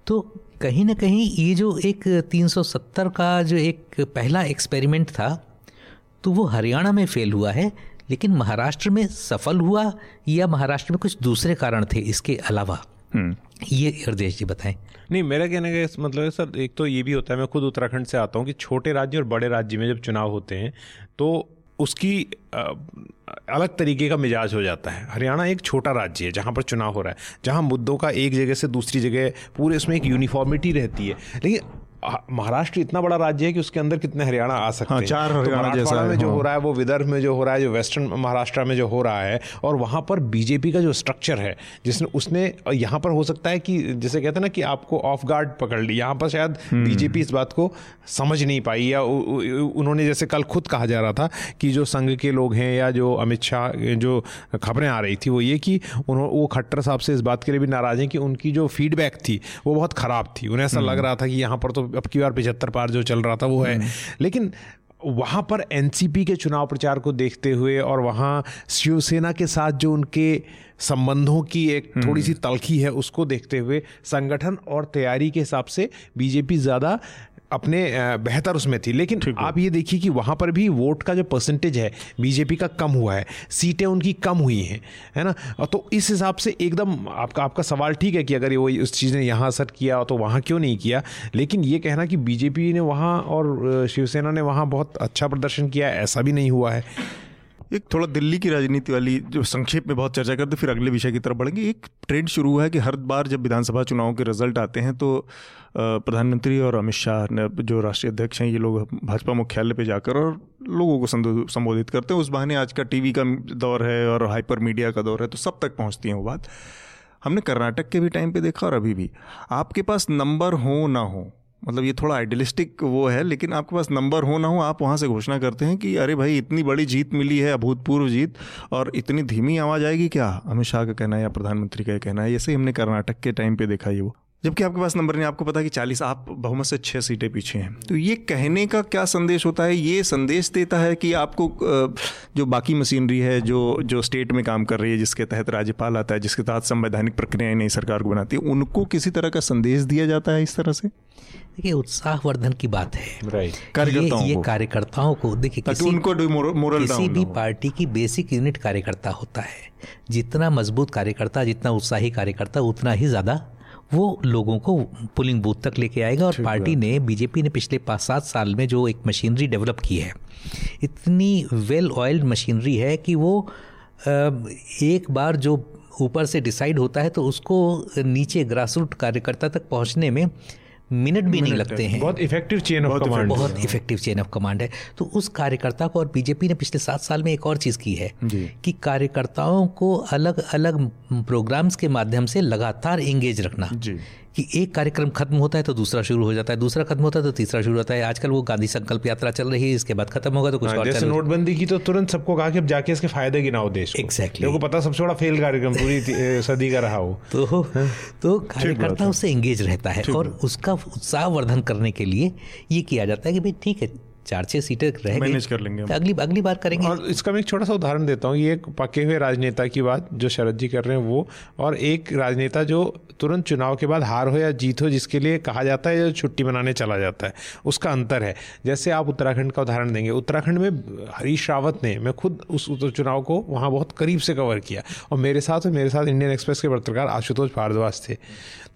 तो कहीं ना कहीं ये जो एक 370 का जो एक पहला एक्सपेरिमेंट था तो वो हरियाणा में फेल हुआ है लेकिन महाराष्ट्र में सफल हुआ या महाराष्ट्र में कुछ दूसरे कारण थे इसके अलावा? हम्म। ये हृदय जी बताएँ। नहीं मेरा कहने का इस मतलब है सर एक तो ये भी होता है मैं खुद उत्तराखंड से आता हूँ कि छोटे राज्य और बड़े राज्य में जब चुनाव होते हैं तो उसकी अलग तरीके का मिजाज हो जाता है। हरियाणा एक छोटा राज्य है, जहाँ पर चुनाव हो रहा है, जहाँ मुद्दों का एक जगह से दूसरी जगह, पूरे उसमें एक यूनिफॉर्मिटी रहती है। लेकिन महाराष्ट्र इतना बड़ा राज्य है कि उसके अंदर कितने हरियाणा आ सकते हाँ, हैं चार हरियाणा तो जैसा में जो हाँ। हो रहा है वो विदर्भ में जो हो रहा है जो वेस्टर्न महाराष्ट्र में जो हो रहा है और वहाँ पर बीजेपी का जो स्ट्रक्चर है जिसने उसने यहाँ पर हो सकता है कि जैसे कहते हैं ना कि आपको ऑफ़ गार्ड पकड़ ली यहाँ पर शायद बीजेपी हम्म। इस बात को समझ नहीं पाई या उन्होंने जैसे कल खुद कहा जा रहा था कि जो संघ के लोग हैं या जो अमित शाह जो खबरें आ रही थी वो ये कि उन्होंने वो खट्टर साहब से इस बात के लिए भी नाराज़ हैं कि उनकी जो फीडबैक थी वो बहुत ख़राब थी उन्हें ऐसा लग हम्म। रहा था कि यहाँ पर तो अब की बार पिछहत्तर पार जो चल रहा था वो है हम्म। लेकिन वहाँ पर एनसीपी के चुनाव प्रचार को देखते हुए और वहाँ शिवसेना के साथ जो उनके संबंधों की एक थोड़ी हम्म। सी तलखी है उसको देखते हुए संगठन और तैयारी के हिसाब से बीजेपी ज़्यादा अपने बेहतर उसमें थी। लेकिन आप ये देखिए कि वहाँ पर भी वोट का जो परसेंटेज है बीजेपी का कम हुआ है। सीटें उनकी कम हुई हैं है ना? तो इस हिसाब से एकदम आपका आपका सवाल ठीक है कि अगर वो उस चीज़ ने यहाँ असर किया तो वहाँ क्यों नहीं किया? लेकिन ये कहना कि बीजेपी ने वहाँ और शिवसेना ने वहाँ बहुत अच्छा प्रदर्शन किया ऐसा भी नहीं हुआ है। एक थोड़ा दिल्ली की राजनीति वाली जो संक्षेप में बहुत चर्चा करते, फिर अगले विषय की तरफ़ बढ़ेंगे। एक ट्रेंड शुरू हुआ है कि हर बार जब विधानसभा चुनाव के रिज़ल्ट आते हैं तो प्रधानमंत्री और अमित शाह ने जो राष्ट्रीय अध्यक्ष हैं, ये लोग भाजपा मुख्यालय पे जाकर और लोगों को संबोधित करते हैं। उस बहाने आज का टीवी का दौर है और हाइपर मीडिया का दौर है तो सब तक पहुँचती है वो बात। हमने कर्नाटक के भी टाइम पर देखा और अभी भी। आपके पास नंबर हो ना हो मतलब ये थोड़ा आइडियलिस्टिक वो है, लेकिन आपके पास नंबर हो ना हो, आप वहाँ से घोषणा करते हैं कि अरे भाई, इतनी बड़ी जीत मिली है, अभूतपूर्व जीत, और इतनी धीमी आवाज़ आएगी क्या? अमित शाह का कहना है या प्रधानमंत्री का कहना है, ऐसे ही हमने कर्नाटक के टाइम पे देखा ये वो। जबकि आपके पास नंबर नहीं, आपको पता कि चालीस, आप बहुमत से छः सीटें पीछे हैं। तो ये कहने का क्या संदेश होता है? ये संदेश देता है कि आपको जो बाकी मशीनरी है, जो जो स्टेट में काम कर रही है, जिसके तहत राज्यपाल आता है, जिसके तहत संवैधानिक प्रक्रियाएँ नई सरकार को बनाती है, उनको किसी तरह का संदेश दिया जाता है इस तरह से? देखिए उत्साहवर्धन की बात है। कार्यकर्ताओं ये, ये कार्यकर्ताओं को देखिए किसी उनको मोरल किसी भी पार्टी की बेसिक यूनिट कार्यकर्ता होता है। जितना मज़बूत कार्यकर्ता जितना उत्साही कार्यकर्ता उतना ही ज़्यादा वो लोगों को पुलिंग बूथ तक लेके आएगा और पार्टी ने बीजेपी ने पिछले पाँच सात साल में जो एक मशीनरी डेवलप की है इतनी वेल ऑयल्ड मशीनरी है कि वो एक बार जो ऊपर से डिसाइड होता है तो उसको नीचे ग्रास रूट कार्यकर्ता तक पहुँचने में मिनट भी नहीं लगते हैं। बहुत इफ़ेक्टिव चेन ऑफ़ कमांड बहुत इफ़ेक्टिव चेन ऑफ़ कमांड है। तो उस कार्यकर्ता को और बीजेपी ने पिछले सात साल में एक और चीज़ की है कि कार्यकर्ताओं को अलग अलग प्रोग्राम्स के माध्यम से लगातार एंगेज रखना। जी। कि एक कार्यक्रम खत्म होता है तो दूसरा शुरू हो जाता है दूसरा खत्म होता है तो तीसरा शुरू होता है। आजकल वो गांधी संकल्प यात्रा चल रही है इसके बाद खत्म होगा तो कुछ हाँ, और जैसे नोटबंदी की तो तुरंत सबको कहा कि अब जाके इसके फ़ायदे गिनाओ देश एग्जैक्टली exactly. पता सबसे बड़ा फेल कार्यक्रम पूरी सदी का रहा हो। तो हाँ। तो कार्यकर्ता उससे एंगेज रहता है और उसका उत्साह वर्धन करने के लिए ये किया जाता है कि भाई ठीक है चार छह सीटें रह मैनेज कर लेंगे तो अगली अगली बार करेंगे। और इसका मैं एक छोटा सा उदाहरण देता हूँ ये एक पके हुए राजनेता की बात जो शरद जी कर रहे हैं वो। और एक राजनेता जो तुरंत चुनाव के बाद हार हो या जीत हो जिसके लिए कहा जाता है या छुट्टी मनाने चला जाता है उसका अंतर है। जैसे आप उत्तराखंड का उदाहरण देंगे उत्तराखंड में हरीश रावत ने मैं खुद उस चुनाव को वहाँ बहुत करीब से कवर किया और मेरे साथ और मेरे साथ इंडियन एक्सप्रेस के पत्रकार आशुतोष भारद्वाज थे।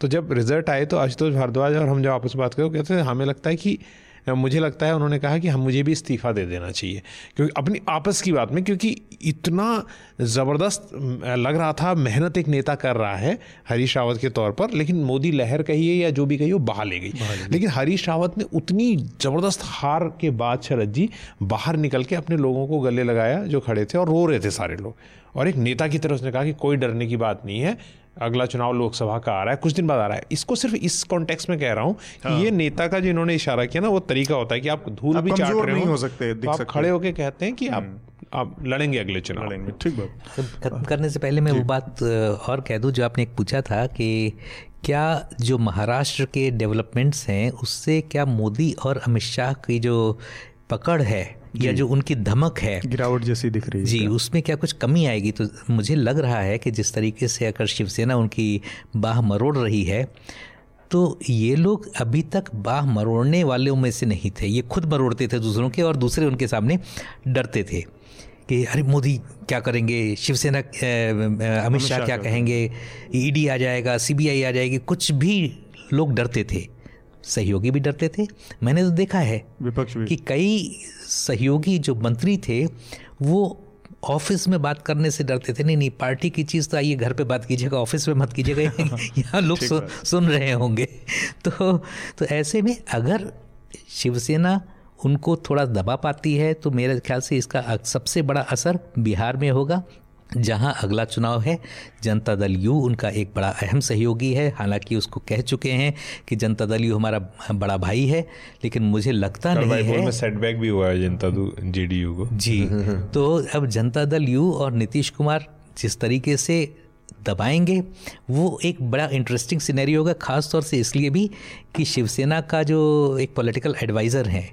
तो जब रिज़ल्ट आए तो आशुतोष भारद्वाज और हम जब आपस में बात करें कहते हैं हमें लगता है कि मुझे लगता है उन्होंने कहा कि हम मुझे भी इस्तीफ़ा दे देना चाहिए। क्योंकि अपनी आपस की बात में क्योंकि इतना ज़बरदस्त लग रहा था मेहनत एक नेता कर रहा है हरीश रावत के तौर पर लेकिन मोदी लहर कहिए या जो भी कहिए वो बहा ले गई। लेकिन हरीश रावत ने उतनी ज़बरदस्त हार के बाद शरद जी बाहर निकल के अपने लोगों को गले लगाया जो खड़े थे और रो रहे थे सारे लोग। और एक नेता की तरह उसने कहा कि कोई डरने की बात नहीं है अगला चुनाव लोकसभा का आ रहा है कुछ दिन बाद आ रहा है। इसको सिर्फ़ इस कॉन्टेक्स्ट में कह रहा हूँ हाँ। ये नेता का जो इन्होंने इशारा किया ना वो तरीका होता है कि आप धूल भी चाट रहे हो, हो सकते तो आप खड़े होके कहते हैं कि आप हम्म। आप लड़ेंगे अगले चुनाव लड़ेंगे ठीक बात। खत्म करने से पहले मैं वो बात और कह दूँ जो आपने एक पूछा था कि क्या जो महाराष्ट्र के डेवलपमेंट्स हैं उससे क्या मोदी और अमित शाह की जो पकड़ है या जो। उनकी धमक है गिरावट जैसी दिख रही है जी उसमें क्या कुछ कमी आएगी? तो मुझे लग रहा है कि जिस तरीके से अगर शिवसेना उनकी बाह मरोड़ रही है तो ये लोग अभी तक बाह मरोड़ने वालों में से नहीं थे। ये खुद मरोड़ते थे दूसरों के और दूसरे उनके सामने डरते थे कि अरे मोदी क्या करेंगे? शिवसेना अमित शाह क्या कहेंगे? ईडी आ जाएगा सीबीआई आ जाएगी। कुछ भी लोग डरते थे। सहयोगी भी डरते थे। मैंने तो देखा है विपक्ष भी। कि कई सहयोगी जो मंत्री थे वो ऑफ़िस में बात करने से डरते थे। नहीं नहीं पार्टी की चीज़ तो आइए घर पे बात कीजिएगा ऑफ़िस में मत कीजिएगा। यहाँ लोग सु, सुन रहे होंगे। तो तो ऐसे में अगर शिवसेना उनको थोड़ा दबा पाती है तो मेरे ख्याल से इसका सबसे बड़ा असर बिहार में होगा। जहाँ अगला चुनाव है जनता दल यू उनका एक बड़ा अहम सहयोगी है। हालाँकि उसको कह चुके हैं कि जनता दल यू हमारा बड़ा भाई है लेकिन मुझे लगता नहीं है। सेटबैक भी हुआ है जनता जेडीयू को। जी तो अब जनता दल यू और नीतीश कुमार जिस तरीके से दबाएँगे वो एक बड़ा इंटरेस्टिंग सिनेरी होगा खास तौर से इसलिए भी कि शिवसेना का जो एक पॉलिटिकल एडवाइज़र है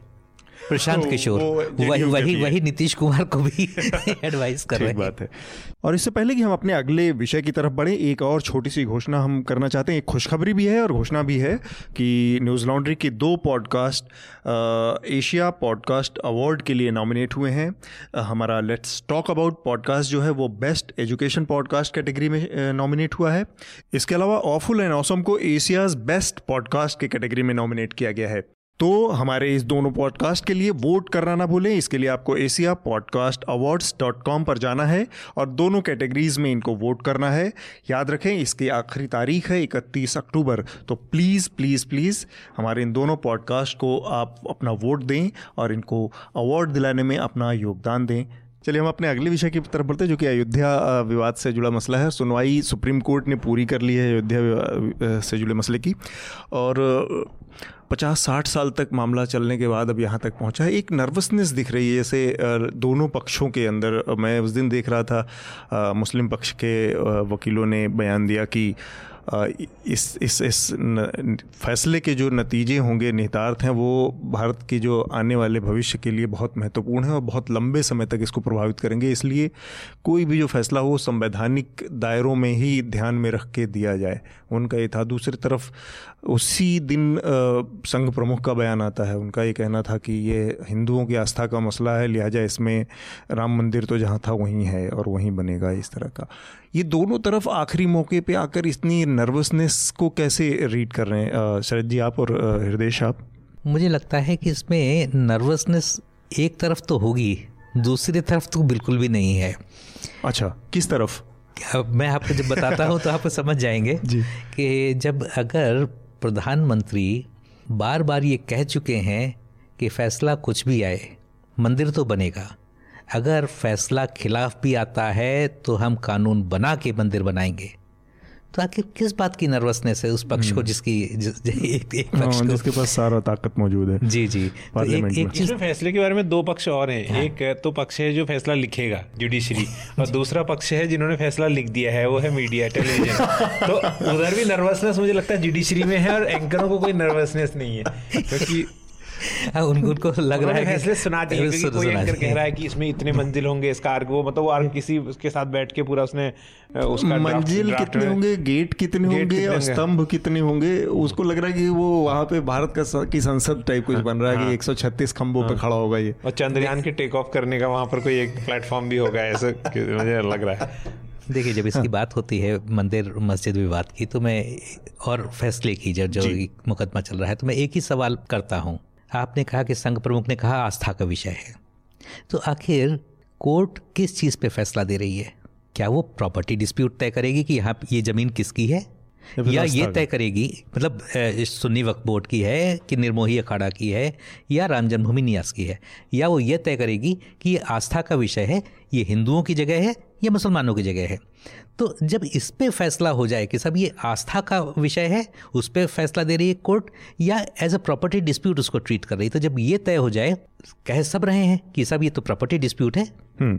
प्रशांत किशोर वही वही वही नीतीश कुमार को भी एडवाइस कर रहे हैं। बात है। और इससे पहले कि हम अपने अगले विषय की तरफ़ बढ़े एक और छोटी सी घोषणा हम करना चाहते हैं। एक खुशखबरी भी है और घोषणा भी है कि न्यूज़ लॉन्ड्री के दो पॉडकास्ट एशिया पॉडकास्ट अवार्ड के लिए नॉमिनेट हुए हैं। हमारा लेट्स टॉक अबाउट पॉडकास्ट जो है वो बेस्ट एजुकेशन पॉडकास्ट कैटेगरी में नॉमिनेट हुआ है। इसके अलावा ऑफुल एंड ऑसम को एशियाज बेस्ट पॉडकास्ट के कैटेगरी में नॉमिनेट किया गया है। तो हमारे इस दोनों पॉडकास्ट के लिए वोट करना ना भूलें। इसके लिए आपको Asia podcast awards dot com पर जाना है और दोनों कैटेगरीज में इनको वोट करना है। याद रखें, इसकी आखिरी तारीख है इकतीस अक्टूबर। तो प्लीज़ प्लीज़ प्लीज़ हमारे इन दोनों पॉडकास्ट को आप अपना वोट दें और इनको अवार्ड दिलाने में अपना योगदान दें। चलिए हम अपने अगले विषय की तरफ़ बढ़ते हैं, जो कि अयोध्या विवाद से जुड़ा मसला है। सुनवाई सुप्रीम कोर्ट ने पूरी कर ली है अयोध्या से जुड़े मसले की। और पचास साठ साल तक मामला चलने के बाद अब यहाँ तक पहुँचा। है एक नर्वसनेस दिख रही है जैसे दोनों पक्षों के अंदर। मैं उस दिन देख रहा था मुस्लिम पक्ष के वकीलों ने बयान दिया कि इस इस इस न, फैसले के जो नतीजे होंगे निहितार्थ हैं वो भारत के जो आने वाले भविष्य के लिए बहुत महत्वपूर्ण है और बहुत लंबे समय तक इसको प्रभावित करेंगे। इसलिए कोई भी जो फैसला हो संवैधानिक दायरों में ही ध्यान में रख के दिया जाए। उनका ये था। दूसरी तरफ़ उसी दिन संघ प्रमुख का बयान आता है। उनका ये कहना था कि ये हिंदुओं की आस्था का मसला है लिहाजा इसमें राम मंदिर तो जहाँ था वहीं है और वहीं बनेगा इस तरह का। ये दोनों तरफ़ आखिरी मौके पे आकर इतनी नर्वसनेस को कैसे रीड कर रहे हैं? शरद जी आप और हृदय आप मुझे लगता है कि इसमें नर्वसनेस एक तरफ़ तो होगी दूसरी तरफ़ तो बिल्कुल भी नहीं है। अच्छा किस तरफ़? मैं आपको जब बताता हूँ तो आप समझ जाएँगे कि जब अगर प्रधानमंत्री बार बार ये कह चुके हैं कि फैसला कुछ भी आए, मंदिर तो बनेगा। अगर फैसला खिलाफ भी आता है तो हम कानून बना के मंदिर बनाएँगे। तो आखिर किस बात की नर्वसनेस है? उस पक्ष को हम्म। जिसकी जिस, एक, एक पक्ष हाँ, को। जिसके पास सारा ताकत मौजूद है। जी जी। तो एक एक चीज़ फैसले के बारे में दो पक्ष और हैं। हाँ। एक तो पक्ष है जो फैसला लिखेगा जुडिशरी और दूसरा पक्ष है जिन्होंने फैसला लिख दिया है वो है मीडिया टेलीविज़न तो उधर भी नर्वसनेस मुझे लगता है जुडिशरी में है और एंकरों को कोई नर्वसनेस नहीं है क्योंकि हाँ, उन, उनको लग रहा है फैसले सुना दिए कि कोई एंकर कह रहा है कि इसमें इतने मंजिल होंगे इस कार वो मतलब वो किसी उसके साथ बैठ के पूरा उसने उसका मंजिल कितने होंगे गेट कितने होंगे और स्तंभ कितने होंगे उसको लग रहा है कि वो वहाँ पे भारत का की संसद टाइप कुछ बन रहा है कि हाँ। एक सौ छत्तीस खम्बों पे हाँ। खड़ा होगा ये। और चंद्रयान के टेक ऑफ़ करने का वहाँ पर कोई एक प्लेटफॉर्म भी होगा ऐसा मुझे लग रहा है। देखिए जब इसकी बात होती है मंदिर मस्जिद विवाद की तो मैं और फैसले की जब जो। मुकदमा चल रहा है तो मैं एक ही सवाल करता हूँ। आपने कहा कि संघ प्रमुख ने कहा आस्था का विषय है। तो आखिर कोर्ट किस चीज़ पे फैसला दे रही है? क्या वो प्रॉपर्टी डिस्प्यूट तय करेगी कि यहाँ ये ज़मीन किसकी है? या ये तय करेगी मतलब सुन्नी वक्फ बोर्ड की है कि निर्मोही अखाड़ा की है या राम जन्मभूमि न्यास की है? या वो ये तय करेगी कि ये आस्था का विषय है ये हिंदुओं की जगह है या मुसलमानों की जगह है? तो जब इस पे फैसला हो जाए कि सब ये आस्था का विषय है उस पर फैसला दे रही है कोर्ट या एज अ प्रॉपर्टी डिस्प्यूट उसको ट्रीट कर रही है तो जब ये तय हो जाए कह सब रहे हैं कि सब ये तो प्रॉपर्टी डिस्प्यूट है हम्म।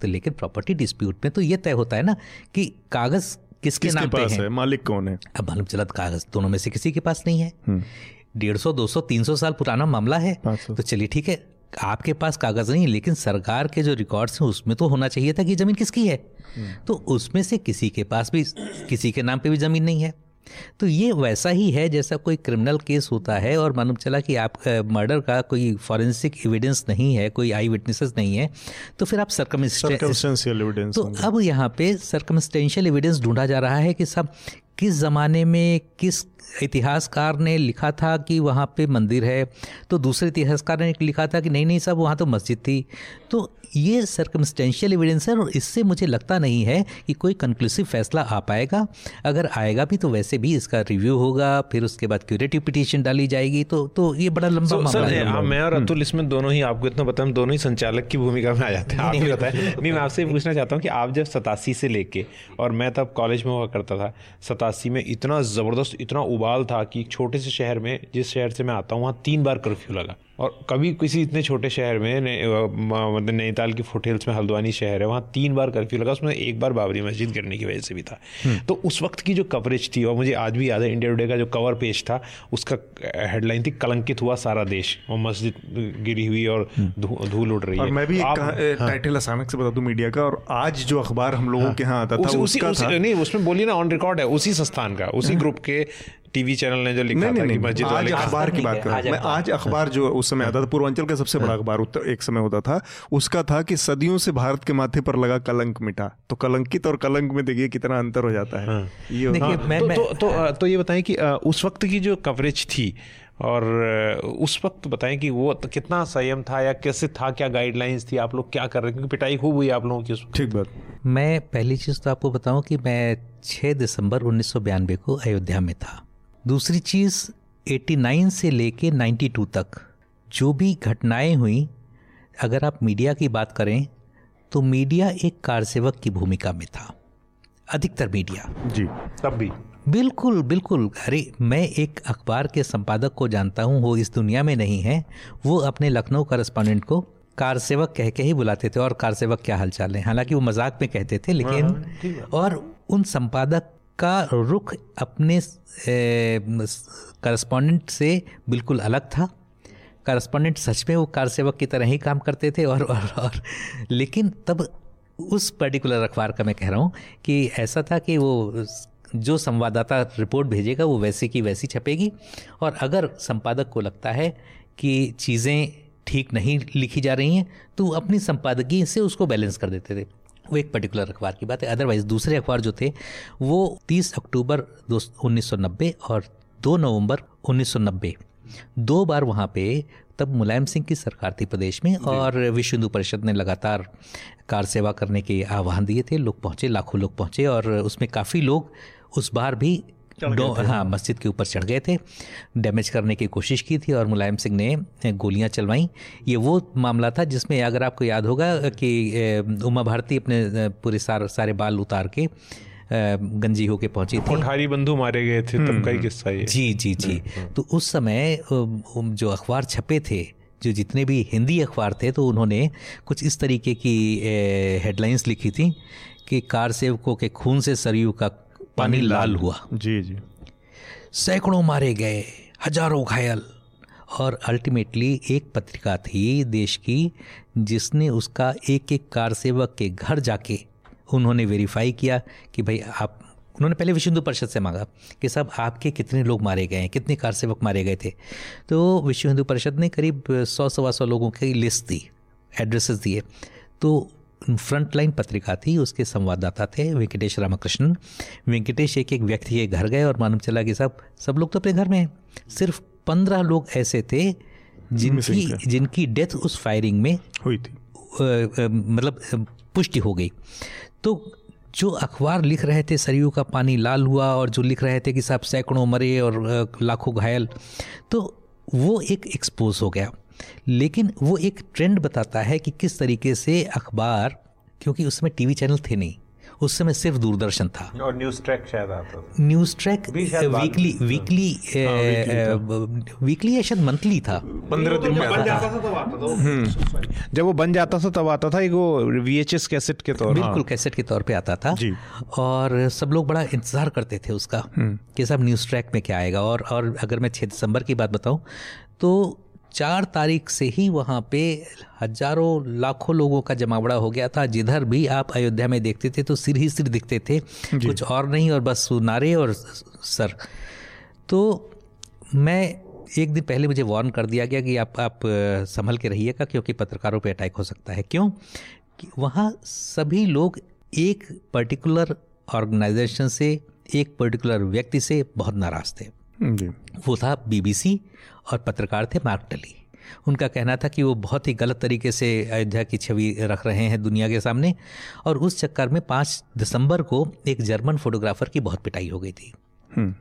तो लेकिन प्रॉपर्टी डिस्प्यूट में तो ये तय होता है ना कि कागज़ किसके नाम पास है? है मालिक कौन है अब मालूम चला कागज़ दोनों में से किसी के पास नहीं है हम्म। डेढ़ सौ दो सौ तीन सौ साल पुराना मामला है तो चलिए ठीक है आपके पास कागज़ नहीं लेकिन सरकार के जो रिकॉर्ड्स हैं उसमें तो होना चाहिए था कि ज़मीन किसकी है। तो उसमें से किसी के पास भी किसी के नाम पे भी ज़मीन नहीं है तो ये वैसा ही है जैसा कोई क्रिमिनल केस होता है और मालूम चला कि आप मर्डर का कोई फॉरेंसिक एविडेंस नहीं है कोई आई विटनेसेस नहीं है तो फिर आप सर्कमस्टेंशियल एविडेंस तो अब यहाँ पे सर्कमस्टेंशियल एविडेंस ढूंढा जा रहा है कि सब किस ज़माने में किस इतिहासकार ने लिखा था कि वहाँ पे मंदिर है? तो दूसरे इतिहासकार ने लिखा था कि नहीं नहीं सब वहाँ तो मस्जिद थी। तो ये सर्कमस्टेंशियल एविडेंस है और इससे मुझे लगता नहीं है कि कोई कंक्लूसिव फैसला आ पाएगा। अगर आएगा भी तो वैसे भी इसका रिव्यू होगा फिर उसके बाद क्यूरेटिव पिटीशन डाली जाएगी। तो तो ये बड़ा लंबा so, मामला है। हाँ, मैं और अतुल हम्म। इसमें दोनों ही आपको इतना बताऊँ दोनों ही संचालक की भूमिका में आ जाते हैं। नहीं बताए नहीं मैं आपसे पूछना चाहता हूँ कि आप जब सतासी से लेके और मैं तब कॉलेज में हुआ करता था सतासी में इतना ज़बरदस्त, इतना उबाल था कि एक छोटे से शहर में, जिस शहर से मैं आता हूँ, वहाँ तीन बार कर्फ्यू लगा। और कभी किसी इतने छोटे शहर में मतलब नैनीताल की फुटहिल्स में हल्द्वानी शहर है वहाँ तीन बार कर्फ्यू लगा उसमें एक बार बाबरी मस्जिद गिरने की वजह से भी था हम्म। तो उस वक्त की जो कवरेज थी और मुझे आज भी याद है इंडिया टुडे का जो कवर पेज था उसका हेडलाइन थी कलंकित हुआ सारा देश और मस्जिद गिरी हुई और हम्म। धूल उड़ रही है मैं भी टाइटल हाँ। अचानक से बता दूँ मीडिया का और आज जो अखबार हम लोगों हाँ। के यहाँ आता था उसका था नहीं उसमें बोलिए ना ऑन रिकॉर्ड है उसी संस्थान का उसी ग्रुप हाँ। के टीवी चैनल ने जो लिखा नहीं, था नहीं, कि मस्जिद वाले अखबार की बात कर। रहा हूँ मैं आज अखबार जो उस समय आता था पूर्वांचल का सबसे बड़ा अखबार एक समय होता था उसका था कि सदियों से भारत के माथे पर लगा कलंक मिटा। तो कलंकित और कलंक में देखिए कितना अंतर हो जाता है। ये हाँ, तो, तो, तो, तो ये बताएँ कि उस वक्त की जो कवरेज थी और उस वक्त बताएँ कि वो तो कितना संयम था या कैसे था क्या गाइडलाइंस थी आप लोग क्या कर रहे क्योंकि पिटाई खूब हुई आप लोगों की ठीक बात। मैं पहली चीज़ तो आपको बताऊँ कि मैं 6 दिसंबर उन्नीस को अयोध्या में था। दूसरी चीज़ 89 से लेके 92 तक। जो भी घटनाएँ हुई अगर आप मीडिया की बात करें तो मीडिया एक कारसेवक की भूमिका में था। अधिकतर मीडिया। जी तब भी। बिल्कुल बिल्कुल। अरे मैं एक अखबार के संपादक को जानता हूँ वो इस दुनिया में नहीं है। वो अपने लखनऊ करस्पॉन्डेंट को कार सेवक कह के ही बुलाते थे। और कार सेवक क्या हालचाल है? हालाँकि वो मज़ाक में कहते थे लेकिन हाँ, और उन संपादक का रुख अपने करस्पॉन्डेंट से बिल्कुल अलग था। करस्पॉन्डेंट सच में वो कार सेवक की तरह ही काम करते थे और और, और लेकिन तब उस पर्टिकुलर अखबार का मैं कह रहा हूँ कि ऐसा था कि वो जो संवाददाता रिपोर्ट भेजेगा वो वैसे की वैसी छपेगी और अगर संपादक को लगता है कि चीज़ें ठीक नहीं लिखी जा रही हैं तो अपनी संपादकीय से उसको बैलेंस कर देते थे। वो एक पर्टिकुलर अखबार की बात है। अदरवाइज़ दूसरे अखबार जो थे वो 30 अक्टूबर उन्नीस और 2 नवंबर 1990 दो बार वहाँ पे तब मुलायम सिंह की सरकार थी प्रदेश में और विश्व हिंदू परिषद ने लगातार कार सेवा करने के आह्वान दिए थे। लोग पहुँचे लाखों लोग पहुँचे और उसमें काफ़ी लोग उस बार भी हाँ मस्जिद के ऊपर चढ़ गए थे। डैमेज करने की कोशिश की थी और मुलायम सिंह ने गोलियाँ चलवाई। ये वो मामला था जिसमें अगर आपको याद होगा कि उमा भारती अपने पूरे सारे सारे बाल उतार के गंजी होके पहुँची थी। कोठारी बंधु मारे गए थे तब का ही किस्सा ये। जी जी जी। तो उस समय जो अखबार छपे थे जो जितने भी हिंदी अखबार थे तो उन्होंने कुछ इस तरीके की हेडलाइंस लिखी थी कि कार सेवकों के खून से सरयू का पानी लाल हुआ। जी जी। सैकड़ों मारे गए हज़ारों घायल। और अल्टीमेटली एक पत्रिका थी देश की जिसने उसका एक एक कार सेवक के घर जाके उन्होंने वेरीफाई किया कि भाई आप उन्होंने पहले विश्व हिंदू परिषद से मांगा कि साहब आपके कितने लोग मारे गए हैं कितने कार सेवक मारे गए थे। तो विश्व हिंदू परिषद ने करीब सौ सवा सौ लोगों की लिस्ट दी एड्रेसेस दिए। तो फ्रंट लाइन पत्रिका थी उसके संवाददाता थे वेंकटेश रामकृष्णन। वेंकटेश एक एक व्यक्ति के घर गए और मालूम चला कि सब सब लोग तो अपने घर में हैं। सिर्फ़ पंद्रह लोग ऐसे थे जिनकी जिनकी डेथ उस फायरिंग में हुई थी। मतलब पुष्टि हो गई। तो जो अखबार लिख रहे थे सरयू का पानी लाल हुआ और जो लिख रहे थे कि साहब सैकड़ों मरे और लाखों घायल तो वो एक एक्सपोज हो गया। लेकिन वो एक ट्रेंड बताता है कि किस तरीके से अखबार क्योंकि उसमें टीवी चैनल थे नहीं उस समय सिर्फ़ दूरदर्शन था। और न्यूज़ ट्रैक शायद आता था। News track weekly weekly weekly या शायद मंथली था। पंद्रह दिन में आता था। हम्म। जब वो बन जाता था तब आता था एक वो वीएचएस कैसेट के तौर बिल्कुल कैसेट के तौर पे आता था। और सब लोग बड़ा इंतज़ार करते थे उसका हम्म। कि सब न्यूज़ ट्रैक में क्या आएगा। और और अगर मैं छः दिसंबर की बात बताऊँ तो चार तारीख से ही वहाँ पे हज़ारों लाखों लोगों का जमावड़ा हो गया था। जिधर भी आप अयोध्या में देखते थे तो सिर ही सिर दिखते थे। कुछ और नहीं और बस नारे और सर। तो मैं एक दिन पहले मुझे वार्न कर दिया गया कि आप आप संभल के रहिएगा क्योंकि पत्रकारों पे अटैक हो सकता है। क्यों? कि वहाँ सभी लोग एक पर्टिकुलर ऑर्गेनाइजेशन से एक पर्टिकुलर व्यक्ति से बहुत नाराज़ थे। वो था बीबीसी और पत्रकार थे मार्क टली। उनका कहना था कि वो बहुत ही गलत तरीके से अयोध्या की छवि रख रहे हैं दुनिया के सामने और उस चक्कर में पाँच दिसंबर को एक जर्मन फोटोग्राफर की बहुत पिटाई हो गई थी। हम्म।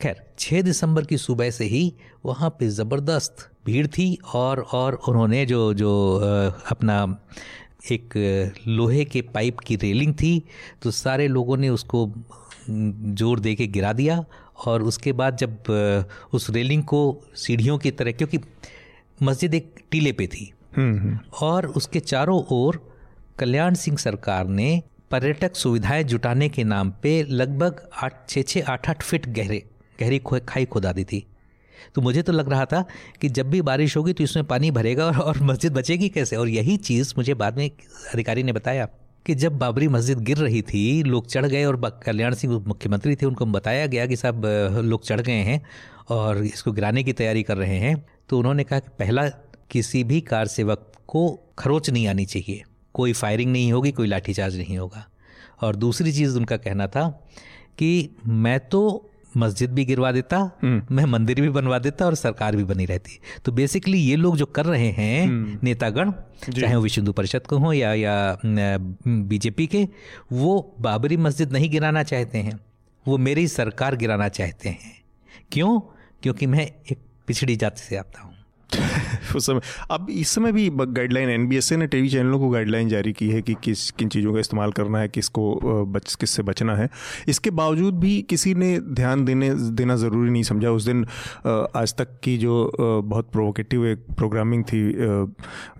खैर छः दिसंबर की सुबह से ही वहाँ पे ज़बरदस्त भीड़ थी और और उन्होंने जो जो अपना एक लोहे के पाइप की रेलिंग थी तो सारे लोगों ने उसको ज़ोर दे के गिरा दिया और उसके बाद जब उस रेलिंग को सीढ़ियों की तरह क्योंकि मस्जिद एक टीले पे थी। हम्म, हम्म। और उसके चारों ओर कल्याण सिंह सरकार ने पर्यटक सुविधाएँ जुटाने के नाम पे लगभग आठ छः छः आठ आठ फिट गहरे गहरी खाई खुदा दी थी। तो मुझे तो लग रहा था कि जब भी बारिश होगी तो इसमें पानी भरेगा और, और मस्जिद बचेगी कैसे? और यही चीज़ मुझे बाद में अधिकारी ने बताया। कि जब बाबरी मस्जिद गिर रही थी, लोग चढ़ गए और कल्याण सिंह मुख्यमंत्री थे, उनको बताया गया कि साहब लोग चढ़ गए हैं और इसको गिराने की तैयारी कर रहे हैं। तो उन्होंने कहा कि पहला, किसी भी कार सेवक को खरोच नहीं आनी चाहिए। कोई फायरिंग नहीं होगी, कोई लाठीचार्ज नहीं होगा। और दूसरी चीज़ उनका कहना था कि मैं तो मस्जिद भी गिरवा देता हम्म। मैं मंदिर भी बनवा देता और सरकार भी बनी रहती। तो बेसिकली ये लोग जो कर रहे हैं हम्म। नेतागण चाहे वो विश्व हिंदू परिषद को हो या या बीजेपी के वो बाबरी मस्जिद नहीं गिराना चाहते हैं। वो मेरी सरकार गिराना चाहते हैं। क्यों? क्योंकि मैं एक पिछड़ी जाति से आता हूँ। उस समय। अब इस समय भी गाइडलाइन एन ने टीवी चैनलों को गाइडलाइन जारी की है कि किस किन चीज़ों का इस्तेमाल करना है किसको बच किससे बचना है। इसके बावजूद भी किसी ने ध्यान देने देना ज़रूरी नहीं समझा। उस दिन आज तक की जो बहुत प्रोवोकेटिव एक प्रोग्रामिंग थी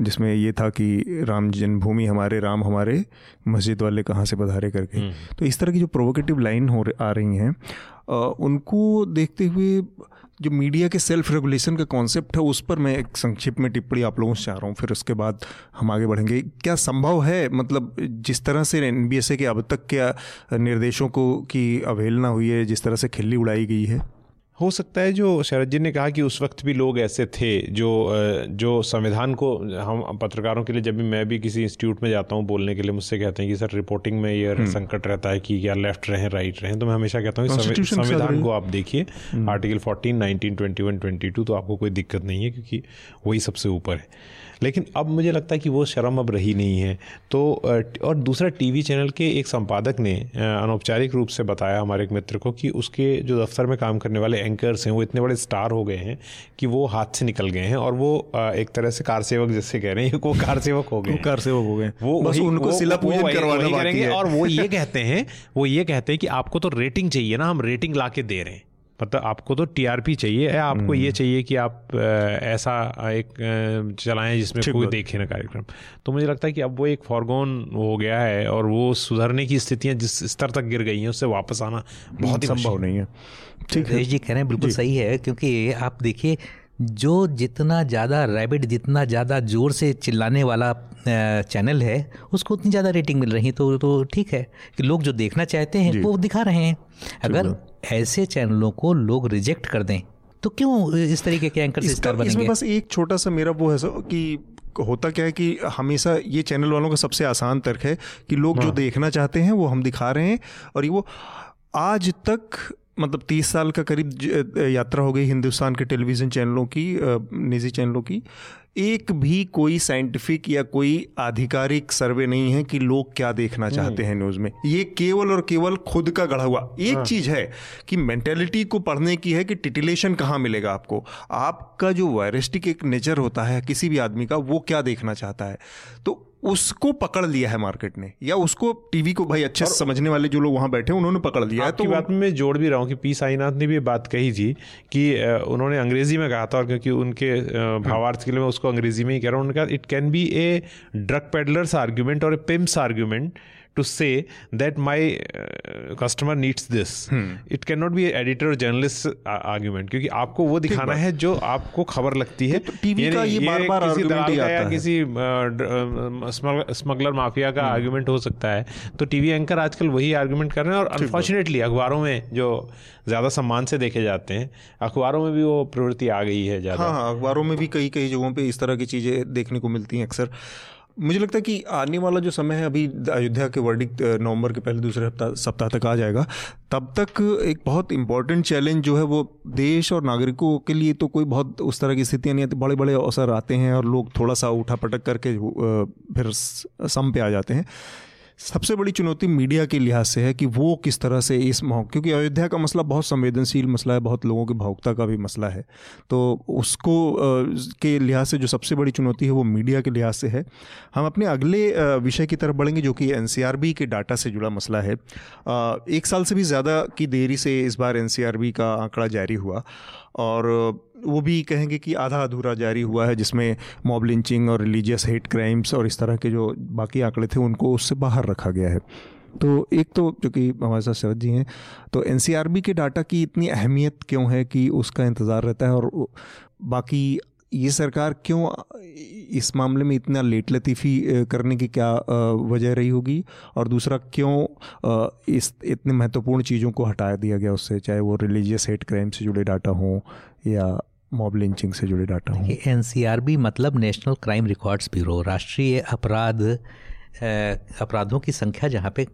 जिसमें ये था कि राम जन्मभूमि हमारे राम हमारे मस्जिद वाले कहाँ से पधारे करके। हम्म। तो इस तरह की जो प्रोवोकेटिव लाइन हो आ रही हैं उनको देखते हुए जो मीडिया के सेल्फ रेगुलेशन का कॉन्सेप्ट है, उस पर मैं एक संक्षिप्त में टिप्पणी आप लोगों से चाह रहा हूँ, फिर उसके बाद हम आगे बढ़ेंगे। क्या संभव है मतलब जिस तरह से एनबीएसए के अब तक क्या निर्देशों को की अवहेलना हुई है, जिस तरह से खिल्ली उड़ाई गई है? हो सकता है जो शरद जी ने कहा कि उस वक्त भी लोग ऐसे थे जो जो संविधान को हम पत्रकारों के लिए जब भी मैं भी किसी इंस्टीट्यूट में जाता हूँ बोलने के लिए मुझसे कहते हैं कि सर रिपोर्टिंग में ये हम्म। संकट रहता है कि क्या लेफ़्ट रहें राइट रहें? तो मैं हमेशा कहता हूँ कि संविधान को आप देखिए। Article fourteen nineteen twenty one twenty two तो आपको कोई दिक्कत नहीं है क्योंकि वही सबसे ऊपर है। लेकिन अब मुझे लगता है कि वो शर्म अब रही नहीं है। तो और दूसरा टीवी चैनल के एक संपादक ने अनौपचारिक रूप से बताया हमारे एक मित्र को कि उसके जो दफ्तर में काम करने वाले एंकर्स हैं वो इतने बड़े स्टार हो गए हैं कि वो हाथ से निकल गए हैं और वो एक तरह से कार सेवक जैसे कह रहे हैं वो कार सेवक हो गए कार सेवक हो गए वो बस उनको सिला पूजन करवाना और वो ये कहते हैं वो ये कहते हैं कि आपको तो रेटिंग चाहिए ना हम रेटिंग ला के दे रहे हैं। मतलब आपको तो टीआरपी चाहिए है आपको ये हम्म। चाहिए कि आप ऐसा एक चलाएँ जिसमें कोई देखे ना कार्यक्रम। तो मुझे लगता है कि अब वो एक फॉरगोन हो गया है और वो सुधरने की स्थितियाँ जिस स्तर तक गिर गई हैं उससे वापस आना बहुत ही संभव नहीं है। ठीक है। जी कह रहे हैं बिल्कुल सही है क्योंकि आप देखिए जो जितना ज़्यादा रैबिट जितना ज़्यादा ज़ोर से चिल्लाने वाला चैनल है उसको उतनी ज़्यादा रेटिंग मिल रही है तो तो ठीक है कि लोग जो देखना चाहते हैं वो दिखा रहे हैं। अगर ऐसे चैनलों को लोग रिजेक्ट कर दें। तो क्यों इस तरीके के एंकर से स्टार बनेंगे? इसमें बस एक छोटा सा मेरा वो है कि होता क्या है कि हमेशा ये चैनल वालों का सबसे आसान तर्क है कि लोग जो हाँ। देखना चाहते हैं वो हम दिखा रहे हैं। और ये वो आज तक मतलब तीस साल का करीब यात्रा हो गई हिंदुस्तान के टेलीविज़न चैनलों की निजी चैनलों की। एक भी कोई साइंटिफिक या कोई आधिकारिक सर्वे नहीं है कि लोग क्या देखना हम्म। चाहते हैं न्यूज़ में। ये केवल और केवल खुद का गढ़ा हुआ। एक हाँ। चीज़ है कि मेंटेलिटी को पढ़ने की है कि टिटिलेशन कहाँ मिलेगा आपको। आपका जो वायरिस्टिक एक नेचर होता है किसी भी आदमी का वो क्या देखना चाहता है। तो उसको पकड़ लिया है मार्केट ने या उसको टीवी को भाई अच्छे समझने वाले जो लोग वहाँ बैठे उन्होंने पकड़ लिया है तो बात में मैं जोड़ भी रहा हूँ कि पी साईनाथ ने भी बात कही थी कि उन्होंने अंग्रेज़ी में कहा था और क्योंकि उनके भावार्थ के लिए मैं उसको अंग्रेज़ी में ही कह रहा हूँ। उन्होंने कहा it can be a drug peddlers argument और a pimps argument to say that my uh, customer needs this. Hmm. it cannot be editor or journalist uh, argument क्योंकि आपको वो दिखाना है जो आपको खबर लगती है। तो टीवी का ये, ये बार बार किसी दलाल का या किसी स्मगलर माफिया का आर्गुमेंट हो सकता है। तो टीवी एंकर आजकल वही आर्गुमेंट कर रहे हैं और अनफॉर्चुनेटली अखबारों में जो ज़्यादा सम्मान से देखे जाते हैं अखबारों में भी वो प्रवृत्ति आ गई है ज़्यादा। हाँ, हाँ अखबारों में भी कई कई जगहों पे इस तरह की चीज़ें देखने को मिलती हैं अक्सर। मुझे लगता है कि आने वाला जो समय है, अभी अयोध्या के वर्डिक नवंबर के पहले दूसरे हफ़्ता, सप्ताह तक आ जाएगा। तब तक एक बहुत इंपॉर्टेंट चैलेंज जो है, वो देश और नागरिकों के लिए तो कोई बहुत उस तरह की स्थितियाँ नहीं आती। बड़े बड़े अवसर आते हैं और लोग थोड़ा सा उठा पटक करके फिर सम पे आ जाते हैं। सबसे बड़ी चुनौती मीडिया के लिहाज से है कि वो किस तरह से इस क्योंकि अयोध्या का मसला बहुत संवेदनशील मसला है, बहुत लोगों की भावुकता का भी मसला है। तो उसको के लिहाज से जो सबसे बड़ी चुनौती है वो मीडिया के लिहाज से है। हम अपने अगले विषय की तरफ़ बढ़ेंगे जो कि एनसीआरबी के डाटा से जुड़ा मसला है। एक साल से भी ज़्यादा की देरी से इस बार एनसीआरबी का आंकड़ा जारी हुआ और वो भी कहेंगे कि आधा अधूरा जारी हुआ है, जिसमें मॉब लिंचिंग और रिलीजियस हेट क्राइम्स और इस तरह के जो बाकी आंकड़े थे, उनको उससे बाहर रखा गया है। तो एक तो जो कि हमारे साथ शरद जी हैं तो एनसीआरबी के डाटा की इतनी अहमियत क्यों है कि उसका इंतज़ार रहता है और बाकी ये सरकार क्यों इस मामले में इतना लेट लतीफ़ी करने की क्या वजह रही होगी? और दूसरा, क्यों इस, इतने महत्वपूर्ण चीज़ों को हटा दिया गया उससे, चाहे वो रिलीजियस हेट क्राइम से जुड़े डाटा हों या मॉब लिंचिंग से जुड़े डाटा हों। एन मतलब नेशनल क्राइम रिकॉर्ड्स ब्यूरो राष्ट्रीय अपराध अपराधों की संख्या जहाँ पे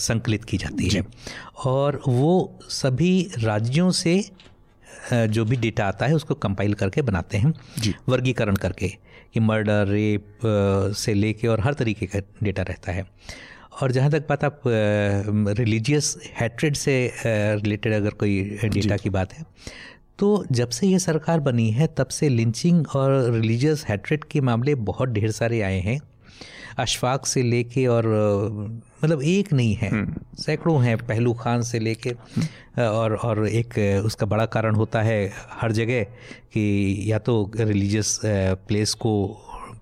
संकलित की जाती है। और वो सभी राज्यों से जो भी डेटा आता है उसको कंपाइल करके बनाते हैं। वर्गीकरण करके कि मर्डर रेप से लेके और हर तरीके का डेटा रहता है। और जहाँ तक बात आप रिलीजियस हैट्रेड से रिलेटेड अगर कोई डेटा की बात है तो जब से ये सरकार बनी है तब से लिंचिंग और रिलीजियस हैट्रेट के मामले बहुत ढेर सारे आए हैं। अशफाक से लेके और मतलब एक नहीं है हम्म। सैकड़ों हैं पहलू खान से लेके और और एक उसका बड़ा कारण होता है हर जगह कि या तो रिलीजियस प्लेस को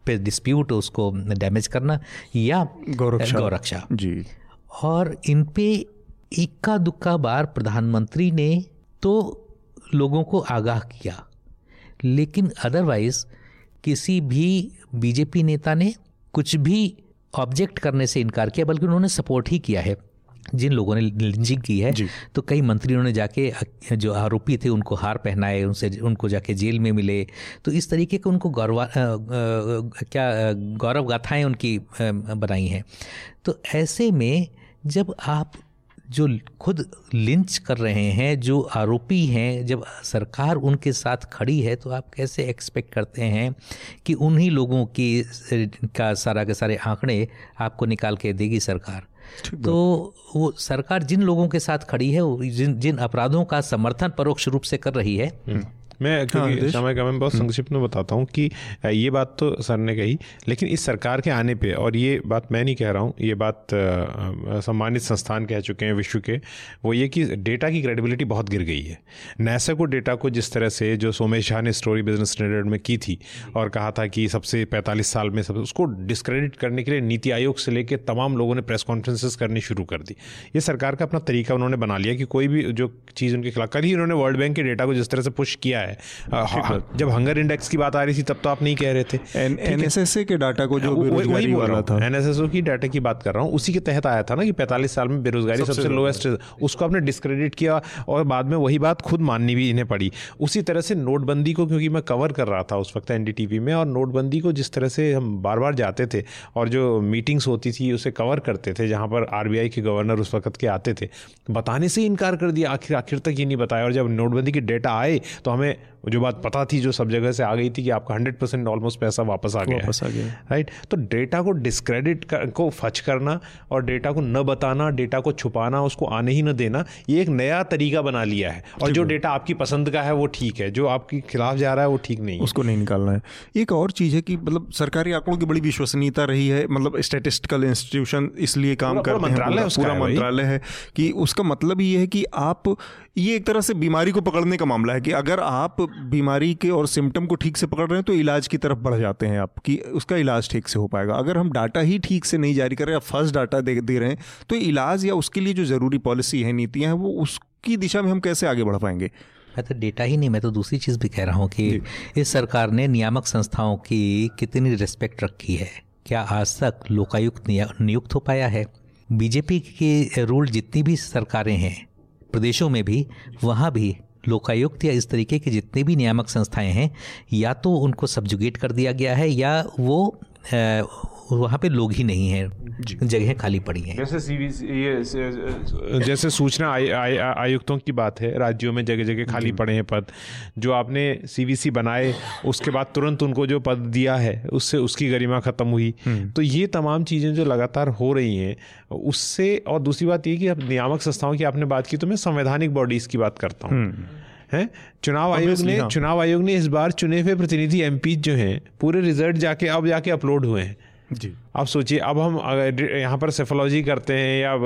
पे डिस्प्यूट उसको डैमेज करना या गौरक्षा। गौरक्षा। जी। और इन पे इक्का दुक्का बार प्रधानमंत्री ने तो लोगों को आगाह किया। लेकिन अदरवाइज़ किसी भी बीजेपी नेता ने कुछ भी ऑब्जेक्ट करने से इनकार किया बल्कि उन्होंने सपोर्ट ही किया है। जिन लोगों ने लिंचिंग की है तो कई मंत्रियों ने जाके जो आरोपी थे उनको हार पहनाए उनसे उनको जाके जेल में मिले। तो इस तरीके के उनको गौरव क्या गौरव गाथाएँ उनकी बनाई हैं। तो ऐसे में जब आप जो खुद लिंच कर रहे हैं जो आरोपी हैं जब सरकार उनके साथ खड़ी है तो आप कैसे एक्सपेक्ट करते हैं कि उन्हीं लोगों की का सारा के सारे आंकड़े आपको निकाल के देगी सरकार? तो वो सरकार जिन लोगों के साथ खड़ी है जिन जिन अपराधों का समर्थन परोक्ष रूप से कर रही है मैं हाँ, क्योंकि समय का मैं बहुत हम्म। संक्षिप्त में बताता हूँ कि ये बात तो सर ने कही लेकिन इस सरकार के आने पे और ये बात मैं नहीं कह रहा हूँ ये बात सम्मानित संस्थान कह चुके हैं विश्व के वो ये कि डेटा की क्रेडिबिलिटी बहुत गिर गई है। नैसा को डेटा को जिस तरह से जो सोमेश शाह ने स्टोरी बिज़नेस स्टैंडर्ड में की थी और कहा था कि सबसे पैंतालीस साल में सब उसको डिस्क्रेडिट करने के लिए नीति आयोग से लेकर तमाम लोगों ने प्रेस कॉन्फ्रेंसेस करनी शुरू कर दी। ये सरकार का अपना तरीका उन्होंने बना लिया कि कोई भी जो चीज़ उनके खिलाफ कल ही उन्होंने वर्ल्ड बैंक के डेटा को जिस तरह से पुश किया है है। जब हंगर इंडेक्स की बात आ रही थी तब तो आप नहीं कह रहे थे। एनएसएसए के डाटा को जो बेरोजगारी वाला था। एनएसएसओ की डाटा की बात कर रहा हूँ। उसी के तहत आया था ना कि पैंतालीस साल में बेरोजगारी सबसे लोएस्ट उसको आपने डिस्क्रेडिट किया और बाद में वही बात खुद माननी भी इन्हें पड़ी। उसी तरह से नोटबंदी को क्योंकि मैं कवर कर रहा था उस वक्त एनडीटीवी में और नोटबंदी को जिस तरह से हम बार बार जाते थे और जो मीटिंग्स होती थी उसे कवर करते थे जहाँ पर आरबीआई के गवर्नर उस वक्त के आते थे बताने से इनकार कर दिया। आखिर आखिर तक ये नहीं बताया। और जब नोटबंदी के डेटा आए तो हमें it. जो बात पता थी जो सब जगह से आ गई थी कि आपका हंड्रेड परसेंट ऑलमोस्ट पैसा वापस आ गया वापस आ गया राइट तो डेटा को डिस्क्रेडिट कर, को फच करना और डेटा को न बताना डेटा को छुपाना उसको आने ही न देना ये एक नया तरीका बना लिया है। और जो डेटा आपकी पसंद का है वो ठीक है। जो आपके खिलाफ जा रहा है वो ठीक नहीं उसको नहीं निकालना है। एक और चीज़ है कि मतलब सरकारी आंकड़ों की बड़ी विश्वसनीयता रही है। मतलब स्टेटिस्टिकल इंस्टीट्यूशन इसलिए काम कर मंत्रालय पूरा मंत्रालय है कि उसका मतलब ये है कि आप ये एक तरह से बीमारी को पकड़ने का मामला है कि अगर आप बीमारी के और सिम्टम को ठीक से पकड़ रहे हैं तो इलाज की तरफ़ बढ़ जाते हैं आप कि उसका इलाज ठीक से हो पाएगा। अगर हम डाटा ही ठीक से नहीं जारी कर रहे या फ़र्स्ट डाटा दे दे रहे हैं तो इलाज या उसके लिए जो ज़रूरी पॉलिसी है नीतियाँ हैं वो उसकी दिशा में हम कैसे आगे बढ़ पाएँगे? मैं तो डेटा ही नहीं मैं तो दूसरी चीज़ भी कह रहा हूँ कि इस सरकार ने नियामक संस्थाओं की कितनी रिस्पेक्ट रखी है? क्या आज तक लोकायुक्त नियुक्त हो पाया है? बीजेपी के रूल जितनी भी सरकारें हैं प्रदेशों में भी वहाँ भी लोकायुक्त या इस तरीके के जितने भी नियामक संस्थाएँ हैं, या तो उनको सब्जुगेट कर दिया गया है, या वो वहाँ पे लोग ही नहीं हैं। जगह खाली पड़ी हैं। जैसे सीबीसी ये जैसे सूचना आयुक्तों की बात है राज्यों में जगह जगह खाली पड़े हैं पद। जो आपने सीबीसी बनाए उसके बाद तुरंत उनको जो पद दिया है उससे उसकी गरिमा खत्म हुई। हम्म। तो ये तमाम चीज़ें जो लगातार हो रही हैं उससे और दूसरी बात ये कि अब नियामक संस्थाओं की आपने बात की तो मैं संवैधानिक बॉडीज़ की बात करता हूँ। हम्म। है? चुनाव आयोग ने। चुनाव आयोग ने इस बार चुने हुए प्रतिनिधि एमपी जो हैं पूरे रिज़ल्ट जाके अब जाके अपलोड हुए हैं। जी आप सोचिए अब हम यहाँ पर सेफोलॉजी करते हैं या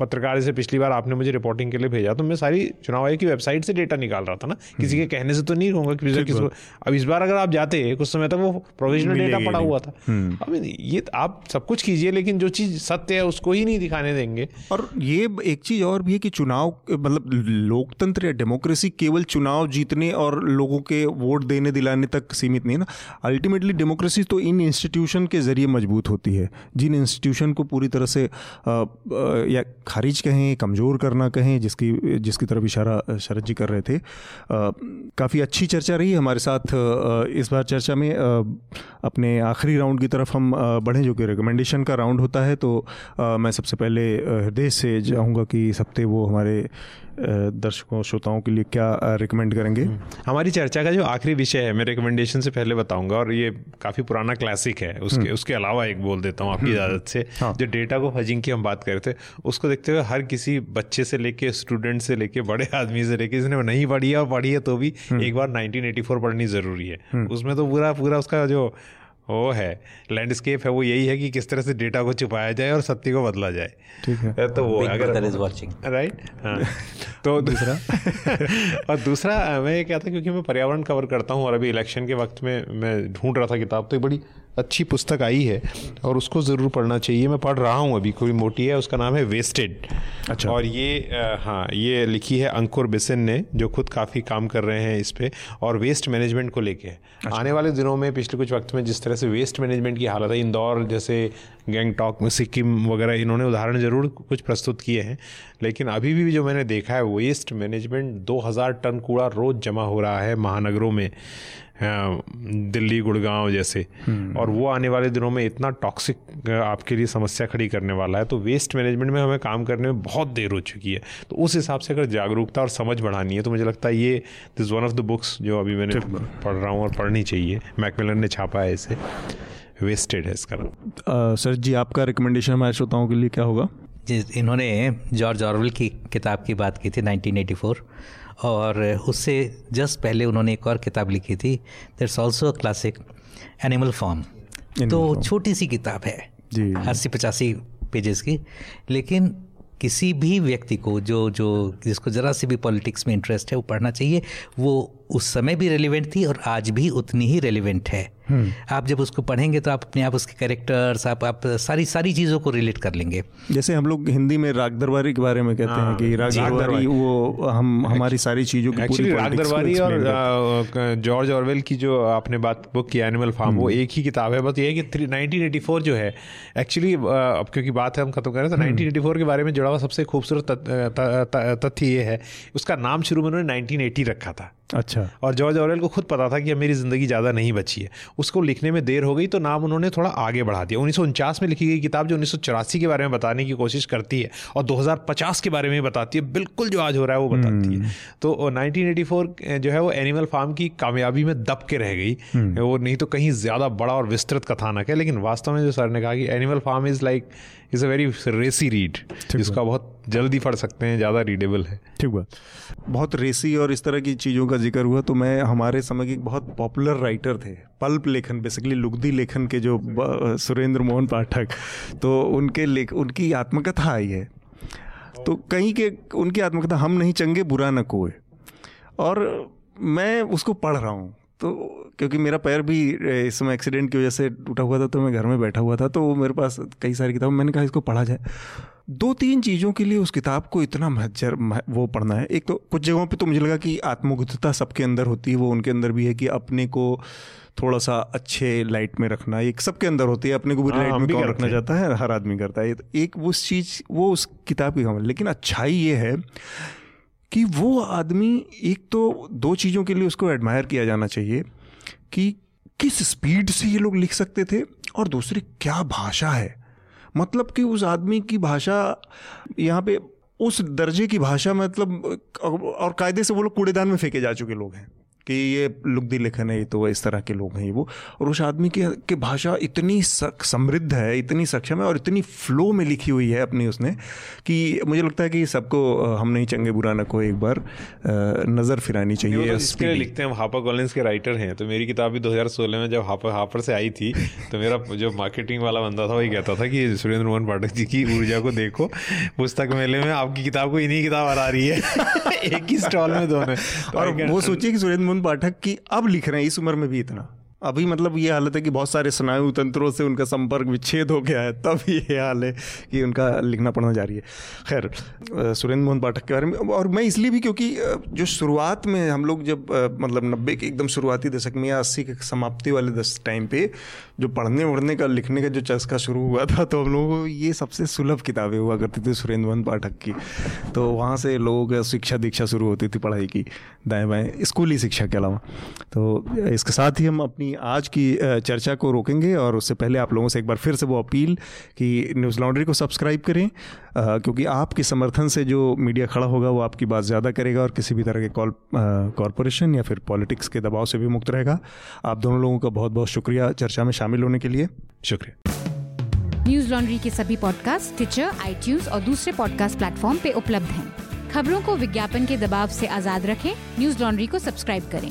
पत्रकार से पिछली बार आपने मुझे रिपोर्टिंग के लिए भेजा तो मैं सारी चुनाव आयोग की वेबसाइट से डेटा निकाल रहा था ना। किसी के हम्म। कहने से तो नहीं कहूँगा कि किसी अब इस बार अगर आप जाते कुछ समय तक वो प्रोविजनल डेटा पड़ा हुआ था। हम्म। अब ये आप सब कुछ कीजिए लेकिन जो चीज़ सत्य है उसको ही नहीं दिखाने देंगे। और ये एक चीज़ और भी है कि चुनाव मतलब लोकतंत्र या डेमोक्रेसी केवल चुनाव जीतने और लोगों के वोट देने दिलाने तक सीमित नहीं ना। अल्टीमेटली डेमोक्रेसी तो इन इंस्टीट्यूशन के ज़रिए मज़बूत होती है। जिन इंस्टीट्यूशन को पूरी तरह से आ, या खारिज कहें कमज़ोर करना कहें जिसकी जिसकी तरफ़ इशारा शरद जी कर रहे थे काफ़ी अच्छी चर्चा रही हमारे साथ इस बार चर्चा में अपने आखिरी राउंड की तरफ़ हम बढ़ें जो कि रिकमेंडेशन का राउंड होता है। तो मैं सबसे पहले हृदय से चाहूँगा कि इस हफ़्ते वो हमारे दर्शकों श्रोताओं के लिए क्या रिकमेंड करेंगे हम्म। हमारी चर्चा का जो आखिरी विषय है मैं रिकमेंडेशन से पहले बताऊँगा और ये काफ़ी पुराना क्लासिक है उसके हम्म। उसके अलावा एक बोल देता हूँ आपकी हम्म। इजाज़त से हाँ। जो डेटा को फजिंग की हम बात कर रहे थे उसको देखते हुए हर किसी बच्चे से लेके स्टूडेंट से लेके बड़े आदमी से लेके जिसने नहीं पढ़ी है पढ़ी है तो भी एक बार नाइनटीन पढ़नी ज़रूरी है उसमें तो पूरा पूरा उसका जो वो है। लैंडस्केप है वो यही है कि किस तरह से डेटा को छुपाया जाए और सत्य को बदला जाए। ठीक है। तो वो अगर इज़ वाचिंग राइट हाँ। तो दूसरा? और दूसरा मैं ये कहता क्योंकि मैं पर्यावरण कवर करता हूँ और अभी इलेक्शन के वक्त में मैं ढूंढ रहा था किताब तो एक बड़ी अच्छी पुस्तक आई है और उसको ज़रूर पढ़ना चाहिए। मैं पढ़ रहा हूँ अभी कोई मोटी है उसका नाम है वेस्टेड अच्छा। और ये हाँ ये लिखी है अंकुर बिसेन ने जो खुद काफ़ी काम कर रहे हैं इस पर और वेस्ट मैनेजमेंट को लेके। अच्छा। आने वाले दिनों में पिछले कुछ वक्त में जिस तरह से वेस्ट मैनेजमेंट की हालत है इंदौर जैसे गैंगटॉक में सिक्किम वगैरह इन्होंने उदाहरण ज़रूर कुछ प्रस्तुत किए हैं लेकिन अभी भी जो मैंने देखा है वेस्ट मैनेजमेंट 2000 टन कूड़ा रोज़ जमा हो रहा है महानगरों में दिल्ली गुड़गांव जैसे। हम्म। और वो आने वाले दिनों में इतना टॉक्सिक आपके लिए समस्या खड़ी करने वाला है तो वेस्ट मैनेजमेंट में हमें काम करने में बहुत देर हो चुकी है। तो उस हिसाब से अगर जागरूकता और समझ बढ़ानी है तो मुझे लगता है ये this one of the books जो अभी मैंने पढ़ रहा हूँ और पढ़नी चाहिए। मैकमिलन ने छापा है इसे। वेस्टेड है इसका नाम। सर जी आपका रिकमेंडेशन हमारे श्रोताओं के लिए क्या होगा? जिस इन्होंने जॉर्ज ऑरवेल की किताब की बात की थी 1984 और उससे जस्ट पहले उन्होंने एक और किताब लिखी थी that's also a classic Animal Farm तो छोटी सी किताब है जी। अस्सी पचासी पेजेस की लेकिन किसी भी व्यक्ति को जो जो जिसको ज़रा सी भी पॉलिटिक्स में इंटरेस्ट है वो पढ़ना चाहिए वो उस समय भी रेलिवेंट थी और आज भी उतनी ही रेलिवेंट है। हम्म। आप जब उसको पढ़ेंगे तो आप अपने आप उसके कैरेक्टर्स आप आप सारी सारी चीज़ों को रिलेट कर लेंगे। जैसे हम लोग हिंदी में राग दरबारी के बारे में कहते हैं हाँ, कि राग दरबारी वो हम हमारी सारी चीज़ों की एक्चुअली राग दरबारी और जॉर्ज ऑरवेल की जो आपने बात बुक की एनिमल फार्म वो हम्म। एक ही किताब है। बस ये है कि नाइनटीन जो है एक्चुअली अब क्योंकि बात है हम खत्म कर रहे हैं तो नाइनटीन हम्म। के बारे में जुड़ा हुआ सबसे खूबसूरत तथ्य ये है उसका नाम शुरू में उन्होंने नाइनटीन रखा था। अच्छा। और जॉर्ज ऑरेल को खुद पता था कि अब मेरी ज़िंदगी ज़्यादा नहीं बची है। उसको लिखने में देर हो गई तो नाम उन्होंने थोड़ा आगे बढ़ा दिया। उन्नीस सौ उनचास में लिखी गई किताब जो उन्नीस सौ चौरासी के बारे में बताने की कोशिश करती है और 2050 के बारे में बताती है बिल्कुल जो आज हो रहा है वो बताती है। हम्म। तो 1984 जो है वो एनिमल फार्म की कामयाबी में दब के रह गई। हम्म। वो नहीं तो कहीं ज़्यादा बड़ा और विस्तृत कथानक है लेकिन वास्तव में जो सर ने कहा कि Animal Farm is like is a very racy read जिसका बहुत जल्दी पढ़ सकते हैं ज़्यादा रीडेबल है। ठीक बात। बहुत रेसी और इस तरह की चीज़ों का ज़िक्र हुआ तो मैं हमारे समय के बहुत पॉपुलर राइटर थे पल्प लेखन बेसिकली लुगदी लेखन के जो सुरेंद्र मोहन पाठक तो उनके लेख उनकी आत्मकथा आई है। तो कहीं के उनकी आत्मकथा हम नहीं चंगे बुरा न कोई और मैं उसको पढ़ रहा हूँ। तो क्योंकि मेरा पैर भी इस समय एक्सीडेंट की वजह से टूटा हुआ था तो मैं घर में बैठा हुआ था तो मेरे पास कई सारी किताब मैंने कहा इसको पढ़ा जाए। दो तीन चीज़ों के लिए उस किताब को इतना महजर वो पढ़ना है। एक तो कुछ जगहों पे तो मुझे लगा कि आत्मगुद्धता सबके अंदर होती है वो उनके अंदर भी है कि अपने को थोड़ा सा अच्छे लाइट में रखना एक सबके अंदर होती है अपने को बुरी लाइट हाँ, में कौन रखना चाहता है हर आदमी करता है। एक वो चीज़ वो उस किताब की कमल लेकिन अच्छाई ये है कि वो आदमी एक तो दो चीज़ों के लिए उसको एडमायर किया जाना चाहिए कि किस स्पीड से ये लोग लिख सकते थे और दूसरी, क्या भाषा है? मतलब कि उस आदमी की भाषा, यहाँ पे उस दर्जे की भाषा मतलब और कायदे से वो लोग कूड़ेदान में फेंके जा चुके लोग हैं। कि ये लुगदी लेखन है तो इस तरह के लोग हैं वो। और उस आदमी की के भाषा इतनी समृद्ध है इतनी सक्षम है और इतनी फ्लो में लिखी हुई है अपनी उसने कि मुझे लगता है कि सबको हम नहीं चंगे बुराना को एक बार नज़र फिरानी चाहिए इसके लिखते हैं हापर कॉलेंस के राइटर हैं। तो मेरी किताब भी 2016 में जब हापर हापर से आई थी तो मेरा जो मार्केटिंग वाला बंदा था वही कहता था कि सुरेंद्र मोहन पाठक जी की ऊर्जा को देखो पुस्तक मेले में आपकी किताब को इन्हीं किताब आ रही है। एक ही स्टॉल में दोनों। और वो सोचिए कि सुरेंद्र मोहन पाठक की अब लिख रहे हैं इस उम्र में भी इतना। अभी मतलब ये हालत है कि बहुत सारे स्नायु तंत्रों से उनका संपर्क विच्छेद हो गया है, तब ये हाल है कि उनका लिखना पढ़ना जारी है। खैर सुरेंद्र मोहन पाठक के बारे में, और मैं इसलिए भी क्योंकि जो शुरुआत में हम लोग जब मतलब नब्बे के एकदम शुरुआती दशक में या अस्सी के समाप्ति वाले दस टाइम पे जो पढ़ने उड़ने का, लिखने का जो चस्का शुरू हुआ था तो हम लोगों को ये सबसे सुलभ किताबें हुआ करती थी सुरेंद्र मोहन पाठक की। तो वहाँ से लोगों का शिक्षा दीक्षा शुरू होती थी पढ़ाई की, दाएँ बाएँ, स्कूली शिक्षा के अलावा। तो इसके साथ ही हम आज की चर्चा को रोकेंगे और उससे पहले आप लोगों से एक बार फिर से वो अपील कि न्यूज़ लॉन्ड्री को सब्सक्राइब करें क्योंकि आपके समर्थन से जो मीडिया खड़ा होगा वो आपकी बात ज़्यादा करेगा और किसी भी तरह के कॉल कॉरपोरेशन या फिर पॉलिटिक्स के दबाव से भी मुक्त रहेगा। आप दोनों लोगों का बहुत बहुत शुक्रिया चर्चा में शामिल होने के लिए। शुक्रिया। न्यूज़ लॉन्ड्री के सभी पॉडकास्ट ट्विटर आई और दूसरे पॉडकास्ट प्लेटफॉर्म पे उपलब्ध हैं। खबरों को विज्ञापन के दबाव से आज़ाद रखें। न्यूज़ लॉन्ड्री को सब्सक्राइब करें।